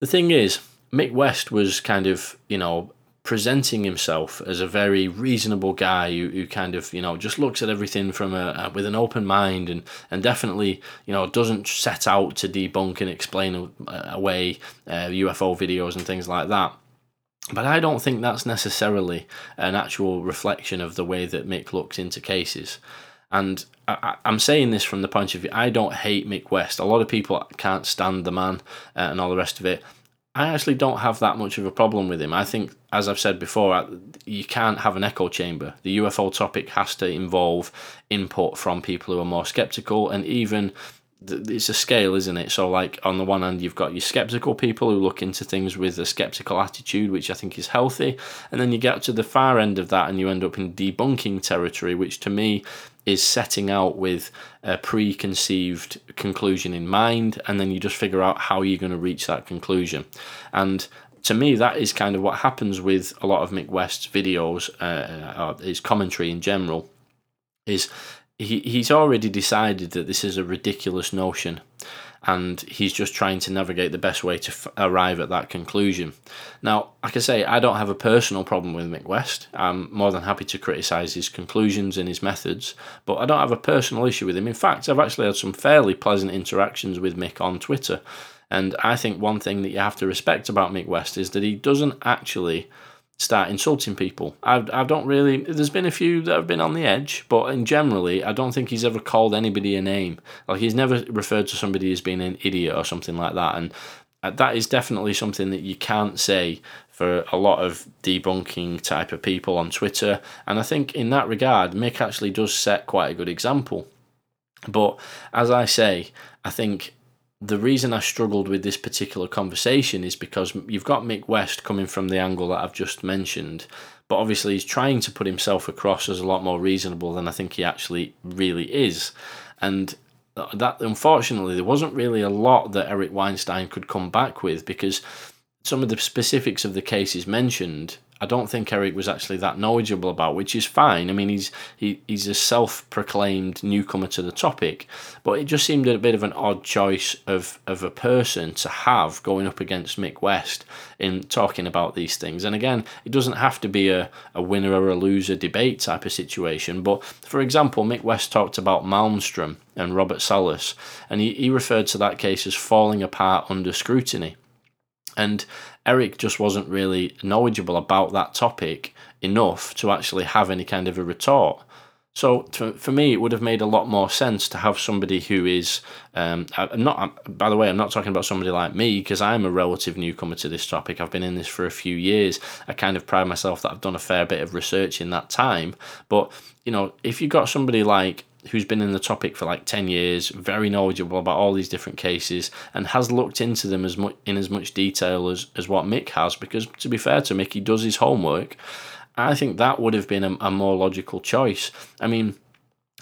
the thing is, Mick West was kind of, you know, presenting himself as a very reasonable guy who, who kind of you know just looks at everything from a, a, with an open mind and and definitely you know doesn't set out to debunk and explain away uh, UFO videos and things like that. But I don't think that's necessarily an actual reflection of the way that Mick looks into cases. And I, am saying this from the point of view I don't hate Mick West. A lot of people can't stand the man uh, and all the rest of it. I actually don't have that much of a problem with him. I think, as I've said before, you can't have an echo chamber. The UFO topic has to involve input from people who are more skeptical, and even it's a scale, isn't it? So, like on the one hand, you've got your skeptical people who look into things with a skeptical attitude, which I think is healthy, and then you get to the far end of that, and you end up in debunking territory, which to me is setting out with a preconceived conclusion in mind, and then you just figure out how you're going to reach that conclusion. And to me, that is kind of what happens with a lot of Mick West's videos, uh, his commentary in general, is he, he's already decided that this is a ridiculous notion and he's just trying to navigate the best way to f- arrive at that conclusion. Now, like I say, I don't have a personal problem with Mick West. I'm more than happy to criticise his conclusions and his methods, but I don't have a personal issue with him. In fact, I've actually had some fairly pleasant interactions with Mick on Twitter. And I think one thing that you have to respect about Mick West is that he doesn't actually start insulting people. I, I don't really. There's been a few that have been on the edge, but in generally, I don't think he's ever called anybody a name. Like he's never referred to somebody as being an idiot or something like that. And uh, that is definitely something that you can't say for a lot of debunking type of people on Twitter. And I think in that regard, Mick actually does set quite a good example. But as I say, I think the reason I struggled with this particular conversation is because you've got Mick West coming from the angle that I've just mentioned, but obviously he's trying to put himself across as a lot more reasonable than I think he actually really is. And that unfortunately there wasn't really a lot that Eric Weinstein could come back with because some of the specifics of the cases mentioned I don't think Eric was actually that knowledgeable about, which is fine. I mean, he's he, he's a self-proclaimed newcomer to the topic, but it just seemed a bit of an odd choice of of a person to have going up against Mick West in talking about these things. And again, it doesn't have to be a, a winner or a loser debate type of situation. But for example, Mick West talked about Malmstrom and Robert Salas, and he, he referred to that case as falling apart under scrutiny. And Eric just wasn't really knowledgeable about that topic enough to actually have any kind of a retort. So to, for me, it would have made a lot more sense to have somebody who is. Um, I'm not. By the way, I'm not talking about somebody like me because I'm a relative newcomer to this topic. I've been in this for a few years. I kind of pride myself that I've done a fair bit of research in that time. But you know, if you've got somebody like who's been in the topic for like 10 years, very knowledgeable about all these different cases, and has looked into them as much in as much detail as, as what Mick has, because to be fair to Mick, he does his homework. I think that would have been a, a more logical choice. I mean,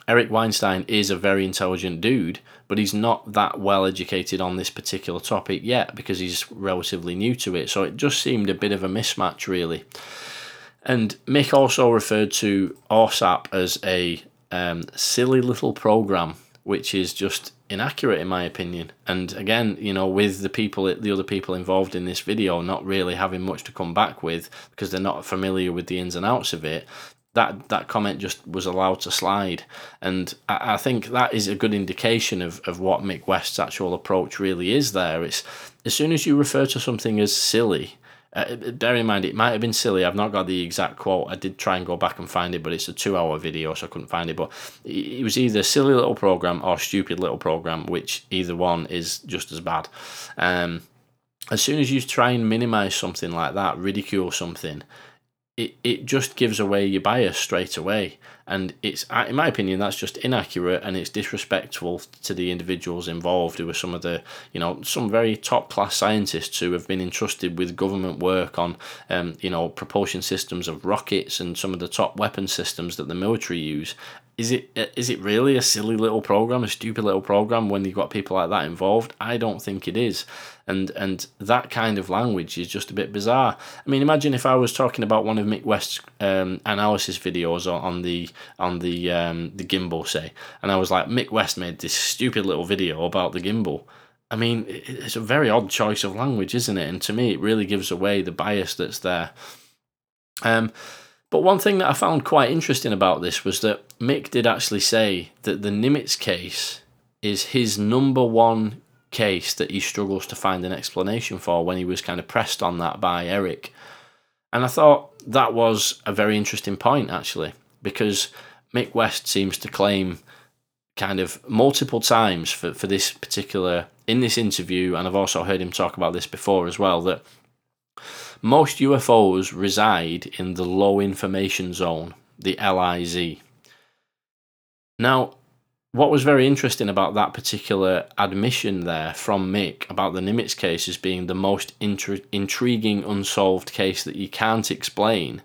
Eric Weinstein is a very intelligent dude, but he's not that well educated on this particular topic yet because he's relatively new to it. So it just seemed a bit of a mismatch, really. And Mick also referred to AAWSAP as a um, silly little program, which is just inaccurate in my opinion. And again, you know, with the people, the other people involved in this video, not really having much to come back with because they're not familiar with the ins and outs of it. That, that comment just was allowed to slide. And I, I think that is a good indication of, of what Mick West's actual approach really is there. It's as soon as you refer to something as silly, uh, bear in mind, it might have been silly. I've not got the exact quote. I did try and go back and find it, but it's a two hour video, so I couldn't find it. But it was either silly little program or stupid little program, which either one is just as bad. Um, as soon as you try and minimize something like that, ridicule something, it, it just gives away your bias straight away. And it's, in my opinion, that's just inaccurate and it's disrespectful to the individuals involved who are some of the, you know, some very top class scientists who have been entrusted with government work on, um, you know, propulsion systems of rockets and some of the top weapon systems that the military use is it is it really a silly little program, a stupid little program when you've got people like that involved? I don't think it is, and and that kind of language is just a bit bizarre. I mean, imagine if I was talking about one of Mick West's um, analysis videos on the on the um, the gimbal, say, and I was like, Mick West made this stupid little video about the gimbal. I mean, it's a very odd choice of language, isn't it? And to me, it really gives away the bias that's there. Um, but one thing that I found quite interesting about this was that Mick did actually say that the Nimitz case is his number one case that he struggles to find an explanation for when he was kind of pressed on that by Eric. And I thought that was a very interesting point, actually, because Mick West seems to claim kind of multiple times for, for this particular in this interview, and I've also heard him talk about this before as well, that most UFOs reside in the low information zone, the LIZ. Now, what was very interesting about that particular admission there from Mick about the Nimitz case as being the most intri- intriguing unsolved case that you can't explain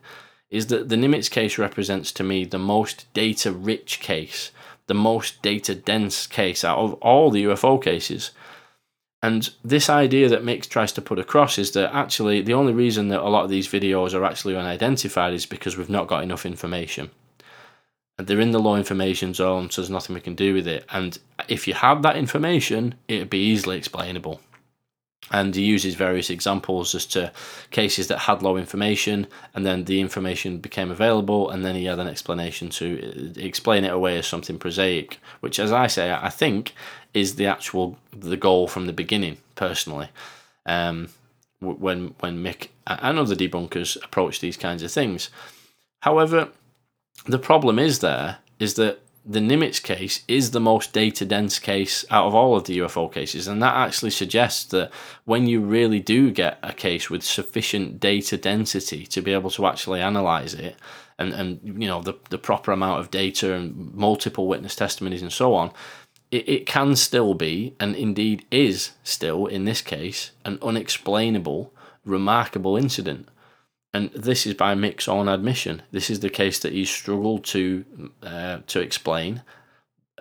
is that the Nimitz case represents to me the most data rich case, the most data dense case out of all the UFO cases. And this idea that Mick tries to put across is that actually the only reason that a lot of these videos are actually unidentified is because we've not got enough information. And they're in the low information zone, so there's nothing we can do with it. And if you had that information, it'd be easily explainable. And he uses various examples as to cases that had low information, and then the information became available, and then he had an explanation to uh, explain it away as something prosaic, which, as I say, I think is the actual the goal from the beginning. Personally, um, when when Mick and other debunkers approach these kinds of things, however, the problem is there is that the Nimitz case is the most data dense case out of all of the UFO cases. And that actually suggests that when you really do get a case with sufficient data density to be able to actually analyze it, and, and you know the, the proper amount of data and multiple witness testimonies and so on, it, it can still be, and indeed is still in this case, an unexplainable, remarkable incident. And this is by Mick's own admission. This is the case that he's struggled to uh, to explain,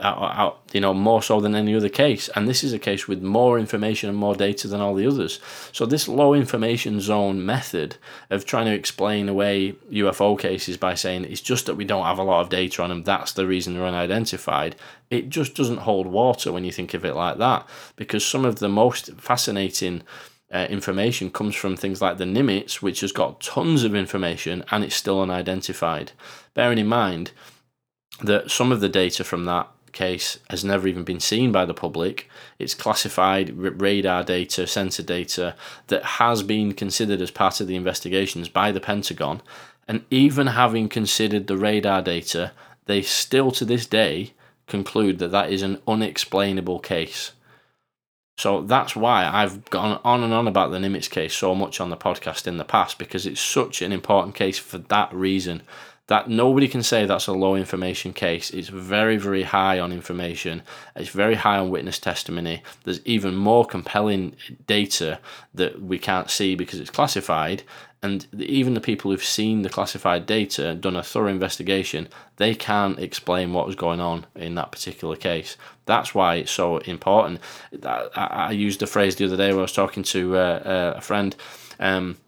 out, out, you know, more so than any other case. And this is a case with more information and more data than all the others. So this low information zone method of trying to explain away UFO cases by saying it's just that we don't have a lot of data on them, that's the reason they're unidentified. It just doesn't hold water when you think of it like that, because some of the most fascinating uh, information comes from things like the Nimitz, which has got tons of information and it's still unidentified. Bearing in mind that some of the data from that case has never even been seen by the public. It's classified radar data, sensor data that has been considered as part of the investigations by the Pentagon. And even having considered the radar data, they still to this day conclude that that is an unexplainable case. So that's why I've gone on and on about the Nimitz case so much on the podcast in the past because it's such an important case for that reason. That nobody can say that's a low information case. It's very, very high on information. It's very high on witness testimony. There's even more compelling data that we can't see because it's classified. And even the people who've seen the classified data, done a thorough investigation, they can't explain what was going on in that particular case. That's why it's so important. I, used the phrase the other day when I was talking to uh, uh, a friend um,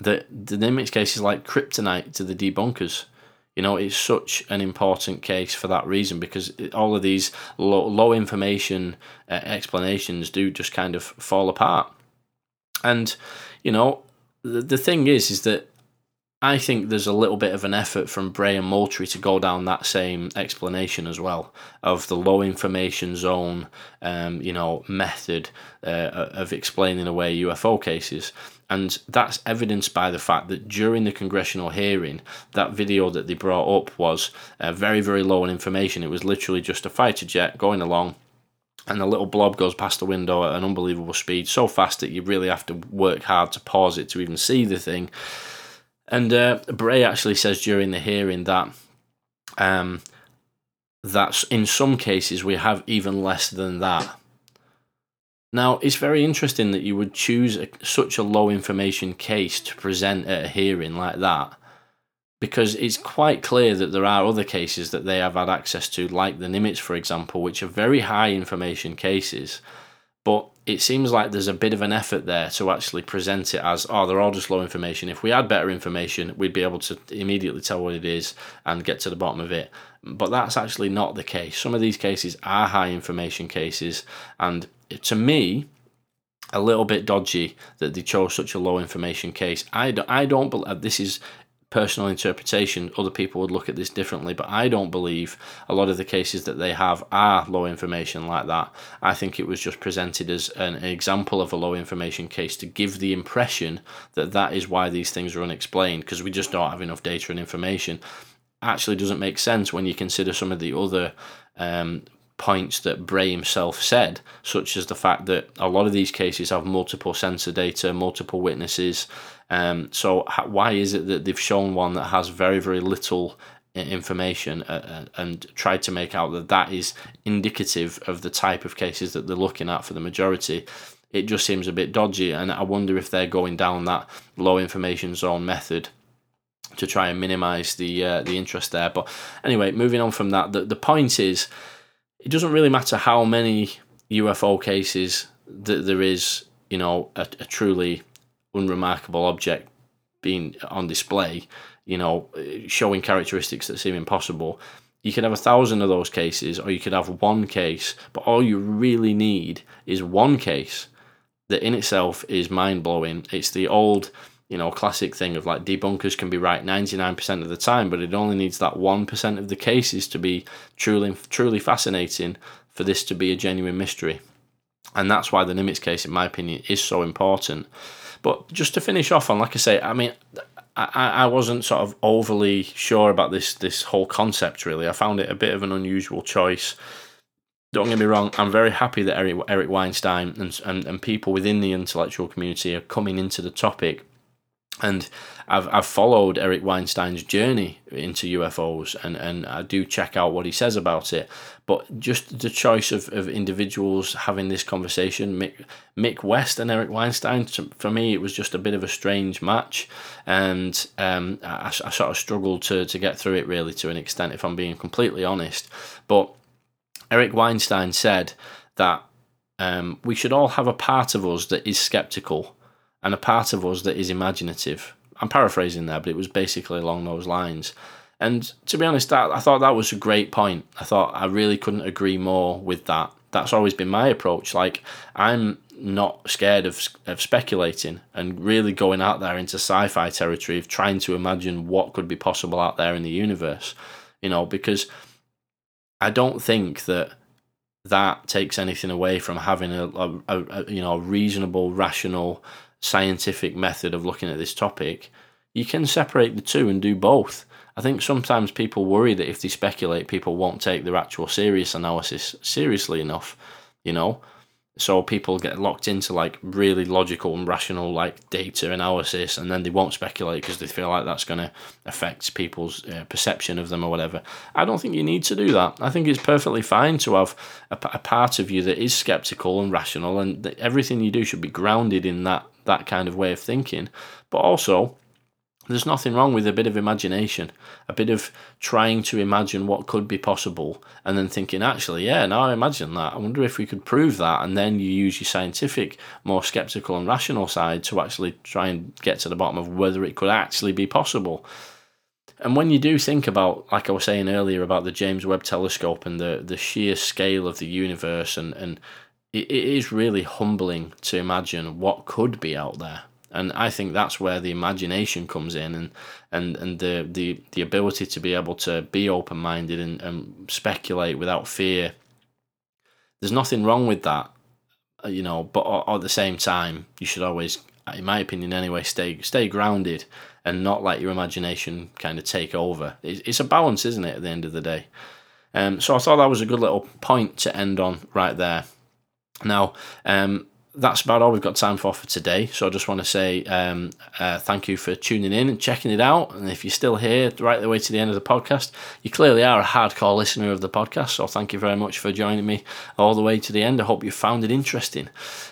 that the Nimitz case is like kryptonite to the debunkers. You know, it's such an important case for that reason because all of these low, low information uh, explanations do just kind of fall apart. And, you know, the, the thing is, is that I think there's a little bit of an effort from Bray and Moultrie to go down that same explanation as well of the low information zone, um, you know, method uh, of explaining away UFO cases. And that's evidenced by the fact that during the congressional hearing, that video that they brought up was uh, very, very low in information. It was literally just a fighter jet going along and the little blob goes past the window at an unbelievable speed, so fast that you really have to work hard to pause it to even see the thing. And uh, Bray actually says during the hearing that um, that in some cases we have even less than that. Now, it's very interesting that you would choose a, such a low information case to present at a hearing like that because it's quite clear that there are other cases that they have had access to, like the Nimitz, for example, which are very high information cases. But it seems like there's a bit of an effort there to actually present it as, oh, they're all just low information. If we had better information, we'd be able to immediately tell what it is and get to the bottom of it. But that's actually not the case. Some of these cases are high information cases, and to me, a little bit dodgy that they chose such a low information case. I don't, I don't believe this is personal interpretation. Other people would look at this differently, but I don't believe a lot of the cases that they have are low information like that. I think it was just presented as an example of a low information case to give the impression that that is why these things are unexplained because we just don't have enough data and information. Actually, doesn't make sense when you consider some of the other um, points that Bray himself said, such as the fact that a lot of these cases have multiple sensor data, multiple witnesses. Um, so why is it that they've shown one that has very very little information uh, uh, and tried to make out that that is indicative of the type of cases that they're looking at for the majority? It just seems a bit dodgy, and I wonder if they're going down that low information zone method to try and minimise the uh, the interest there. But anyway, moving on from that, the the point is it doesn't really matter how many UFO cases that there is, you know, a, a truly unremarkable object being on display, you know, showing characteristics that seem impossible. You could have a thousand of those cases, or you could have one case, but all you really need is one case that in itself is mind blowing. It's the old you know, classic thing of like debunkers can be right 99% of the time, but it only needs that 1% of the cases to be truly, truly fascinating for this to be a genuine mystery. And that's why the Nimitz case, in my opinion, is so important. But just to finish off on, like I say, I mean, I, I wasn't sort of overly sure about this this whole concept. Really, I found it a bit of an unusual choice. Don't get me wrong. I'm very happy that Eric Eric Weinstein and, and and people within the intellectual community are coming into the topic and I've I've followed Eric Weinstein's journey into UFOs and, and I do check out what he says about it. But just the choice of, of individuals having this conversation, Mick, Mick West and Eric Weinstein, for me, it was just a bit of a strange match. And um, I, I sort of struggled to, to get through it really to an extent, if I'm being completely honest. But Eric Weinstein said that um, we should all have a part of us that is skeptical and a part of us that is imaginative. I'm paraphrasing there, but it was basically along those lines. And to be honest, that, I thought that was a great point. I thought I really couldn't agree more with that. That's always been my approach. Like, I'm not scared of, of speculating and really going out there into sci fi territory of trying to imagine what could be possible out there in the universe, you know, because I don't think that that takes anything away from having a, a, a, you know a reasonable, rational scientific method of looking at this topic, you can separate the two and do both. I think sometimes people worry that if they speculate, people won't take their actual serious analysis seriously enough, you know? So people get locked into like really logical and rational like data analysis, and then they won't speculate because they feel like that's going to affect people's uh, perception of them or whatever. I don't think you need to do that. I think it's perfectly fine to have a, a part of you that is skeptical and rational, and everything you do should be grounded in that that kind of way of thinking. But also, there's nothing wrong with a bit of imagination, a bit of trying to imagine what could be possible, and then thinking, actually, yeah, now I imagine that. I wonder if we could prove that. And then you use your scientific, more skeptical and rational side to actually try and get to the bottom of whether it could actually be possible. And when you do think about, like I was saying earlier, about the James Webb Telescope and the, the sheer scale of the universe and, and it, it is really humbling to imagine what could be out there. And I think that's where the imagination comes in and, and, and the, the, the ability to be able to be open minded and, and speculate without fear. There's nothing wrong with that, uh, you know, but at the same time, you should always, in my opinion anyway, stay, stay grounded and not let your imagination kind of take over. It's a balance, isn't it, at the end of the day? Um, so I thought that was a good little point to end on right there. Now, um, that's about all we've got time for for today. So I just want to say um, uh, thank you for tuning in and checking it out. And if you're still here right the way to the end of the podcast, you clearly are a hardcore listener of the podcast. So thank you very much for joining me all the way to the end. I hope you found it interesting.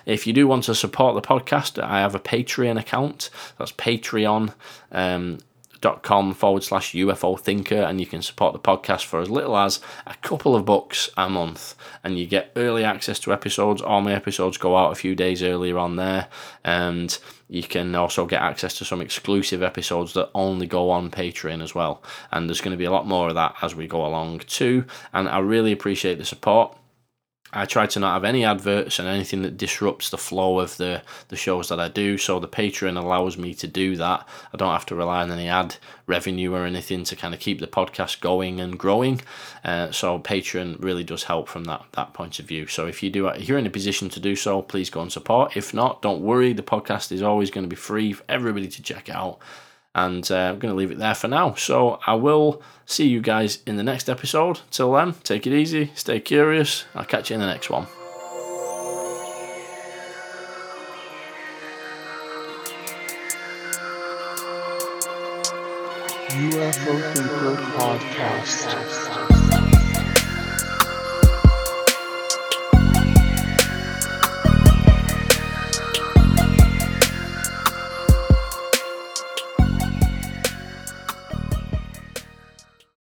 If you do want to support the podcast, I have a Patreon account. That's Patreon. Um, dot com forward slash UFO thinker, and you can support the podcast for as little as a couple of bucks a month. And you get early access to episodes. All my episodes go out a few days earlier on there, and you can also get access to some exclusive episodes that only go on Patreon as well. And there's going to be a lot more of that as we go along too. And I really appreciate the support. I try to not have any adverts and anything that disrupts the flow of the, the shows that I do. So the Patreon allows me to do that. I don't have to rely on any ad revenue or anything to kind of keep the podcast going and growing. Uh, so Patreon really does help from that that point of view. So if you do, if you're in a position to do so, please go and support. If not, don't worry. The podcast is always going to be free for everybody to check out. And uh, I'm going to leave it there for now. So I will see you guys in the next episode. Till then, take it easy, stay curious. I'll catch you in the next one. UFO Thinker Podcast.